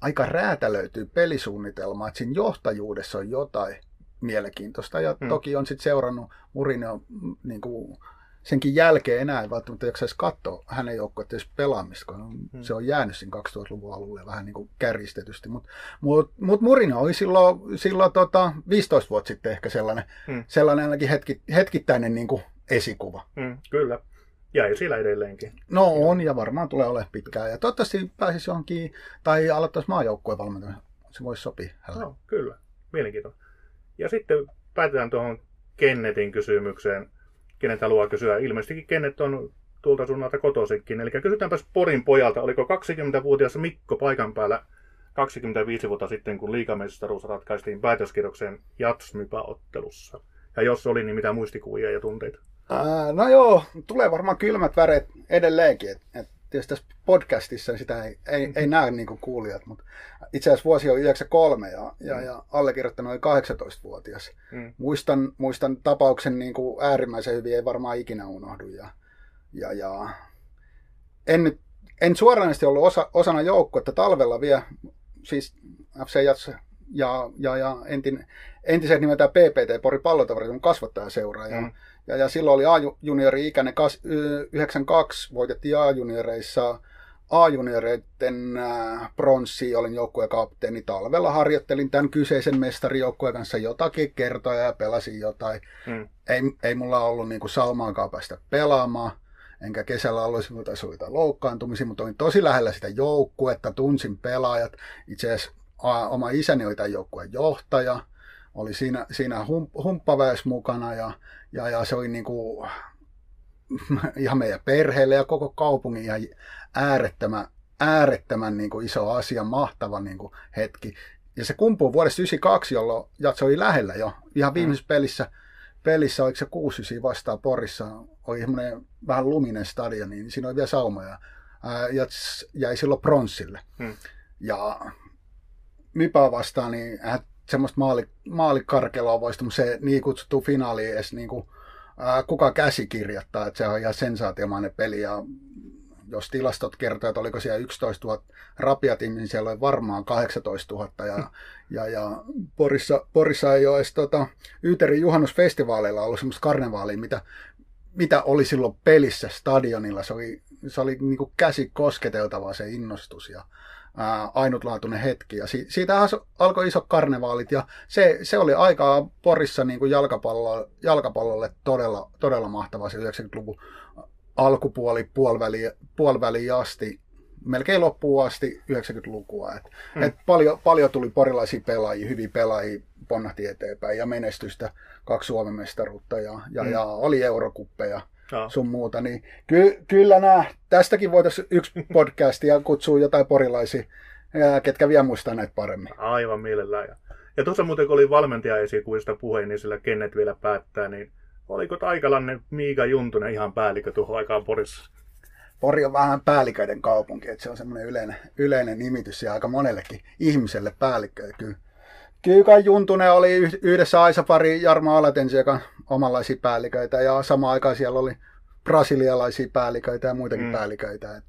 S2: aika räätälöityy pelisuunnitelma, että siinä johtajuudessa on jotain mielenkiintoista. Ja hmm. toki on sitten seurannut Mourinho niin kuin, senkin jälkeen enää ei välttämättä jaksaisi katsoa hänen joukkueiden pelaamista, kun hmm. se on jäänyt siinä 2000-luvun alulle vähän niin kuin kärjistetysti. Mutta mut, mut Murino oli silloin, silloin tota 15 vuotta sitten ehkä sellainen, hmm. sellainen ainakin hetki, hetkittäinen niin kuin esikuva.
S1: Hmm, kyllä. Ja ei siellä edelleenkin.
S2: No on, ja varmaan tulee olemaan pitkään. Ja toivottavasti pääsisi johonkin, tai aloittaisi maajoukkueen valmentaminen. Se voisi sopia hänelle.
S1: No, kyllä. Mielenkiintoinen. Ja sitten päätetään tuohon Kennetin kysymykseen kenet haluaa kysyä. Ilmeisestikin Kennet on tuolta suunnalta kotoisinkin. Eli kysytäänpäs Porin pojalta, oliko 20-vuotias Mikko paikan päällä 25 vuotta sitten, kun liikamestaruus ratkaistiin päätöskirjokseen Jatsmypä-ottelussa? Ja jos oli, niin mitä muistikuvia ja tunteita?
S2: Ää, no joo, tulee varmaan kylmät väreet edelleenkin. Et, et tietysti tässä podcastissa sitä ei, ei, ei näe niin kuulijat, mutta itse asiassa vuosi on 93 ja, ja, ja allekirjoittanut oli 18-vuotias. Mm. Muistan, muistan tapauksen niin kuin äärimmäisen hyvin, ei varmaan ikinä unohdu. Ja, ja, ja en, nyt, en suoranaisesti ollut osa, osana joukkuetta talvella vielä, siis FC Jats ja, ja, ja entin, entiset nimeltään PPT, Pori Pallotavarit, on kasvattajaseura. Ja, mm. ja, ja silloin oli A-juniori ikäinen, 92 voitettiin A-junioreissa A-junioreiden pronssi, olin joukkueen kapteeni. Talvella harjoittelin tämän kyseisen mestarijoukkueen kanssa jotakin kertoja ja pelasin jotain. Mm. Ei, ei mulla ollut niinku saumaankaan päästä pelaamaan. Enkä kesällä ollut jotain loukkaantumisia, mutta olin tosi lähellä sitä joukkuetta, tunsin pelaajat. Itse asiassa oma isäni oli tämän joukkueen johtaja, oli siinä, siinä hum, mukana ja, ja, ja se oli niin kuin, ihan meidän perheelle ja koko kaupungin ihan äärettömän, äärettömän niin kuin iso asia, mahtava niin kuin hetki. Ja se kumpuu vuodesta 92, jolloin Jatso oli lähellä jo. Ihan viimeisessä mm. pelissä, pelissä oliko se 6 vastaan Porissa, oli semmoinen vähän luminen stadion, niin siinä oli vielä saumoja. Jats jäi silloin pronssille. Mm. Ja Mypää vastaan, niin semmoista maali, maalikarkeloa voisi se niin kutsuttu finaali edes niin kuin, ää, kuka käsikirjoittaa, että se on ihan sensaatiomainen peli. Ja jos tilastot kertoo, että oliko siellä 11 000 rapiatin, niin siellä oli varmaan 18 000 ja, ja, ja Porissa, Porissa ei ole edes tota,Yyterin juhannusfestivaaleilla ollut semmoista karnevaalia, mitä, mitä oli silloin pelissä stadionilla. Se oli, se oli niin kuin käsi kosketeltavaa se innostus ja, ää, ainutlaatuinen hetki. Ja si- siitä alkoi isot karnevaalit ja se, se oli aikaa Porissa niin kuin jalkapallo, jalkapallolle todella, todella mahtavaa se 90-luvun alkupuoli, puoliväli, puoliväli asti, melkein loppuun asti 90-lukua. Et, hmm. et paljon, paljon tuli porilaisia pelaajia, hyviä pelaajia ponnahti eteenpäin ja menestystä, kaksi Suomen mestaruutta ja, ja, hmm. ja oli eurokuppeja no. sun muuta, niin ky, kyllä nämä, tästäkin voitaisiin yksi podcast ja kutsua jotain porilaisia, ketkä vielä muistaa näitä paremmin.
S1: Aivan mielellään. Ja, ja tuossa muuten kun oli valmentaja esikuista puheen, niin sillä kenet vielä päättää, niin oliko Taikalanne Miika Juntunen ihan päällikö tuohon aikaan Porissa?
S2: Pori on vähän päälliköiden kaupunki, että se on semmoinen yleinen, yleinen nimitys ja aika monellekin ihmiselle päällikkö. Kyllä, kyllä Juntunen oli yhdessä Aisapari Jarmo Alatensi, joka omanlaisia päälliköitä ja samaan aikaan siellä oli brasilialaisia päälliköitä ja muitakin mm. päälliköitä. Et,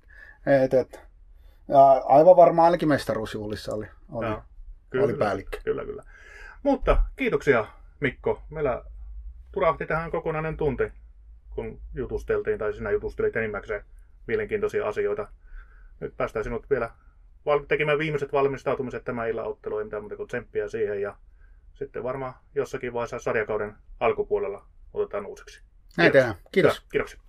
S2: et, et, ja aivan varmaan ainakin mestaruusjuhlissa oli, oli, ja, kyllä, oli päällikkö.
S1: Kyllä, kyllä. Mutta kiitoksia Mikko. Meillä turahti tähän kokonainen tunti, kun jutusteltiin, tai sinä jutustelit enimmäkseen mielenkiintoisia asioita. Nyt päästään sinut vielä tekemään viimeiset valmistautumiset tämän illan otteluun, ei mitään muuta kuin tsemppiä siihen, ja sitten varmaan jossakin vaiheessa sarjakauden alkupuolella otetaan uusiksi.
S2: Näin tehdään. Kiitos.
S1: Kiitoksia.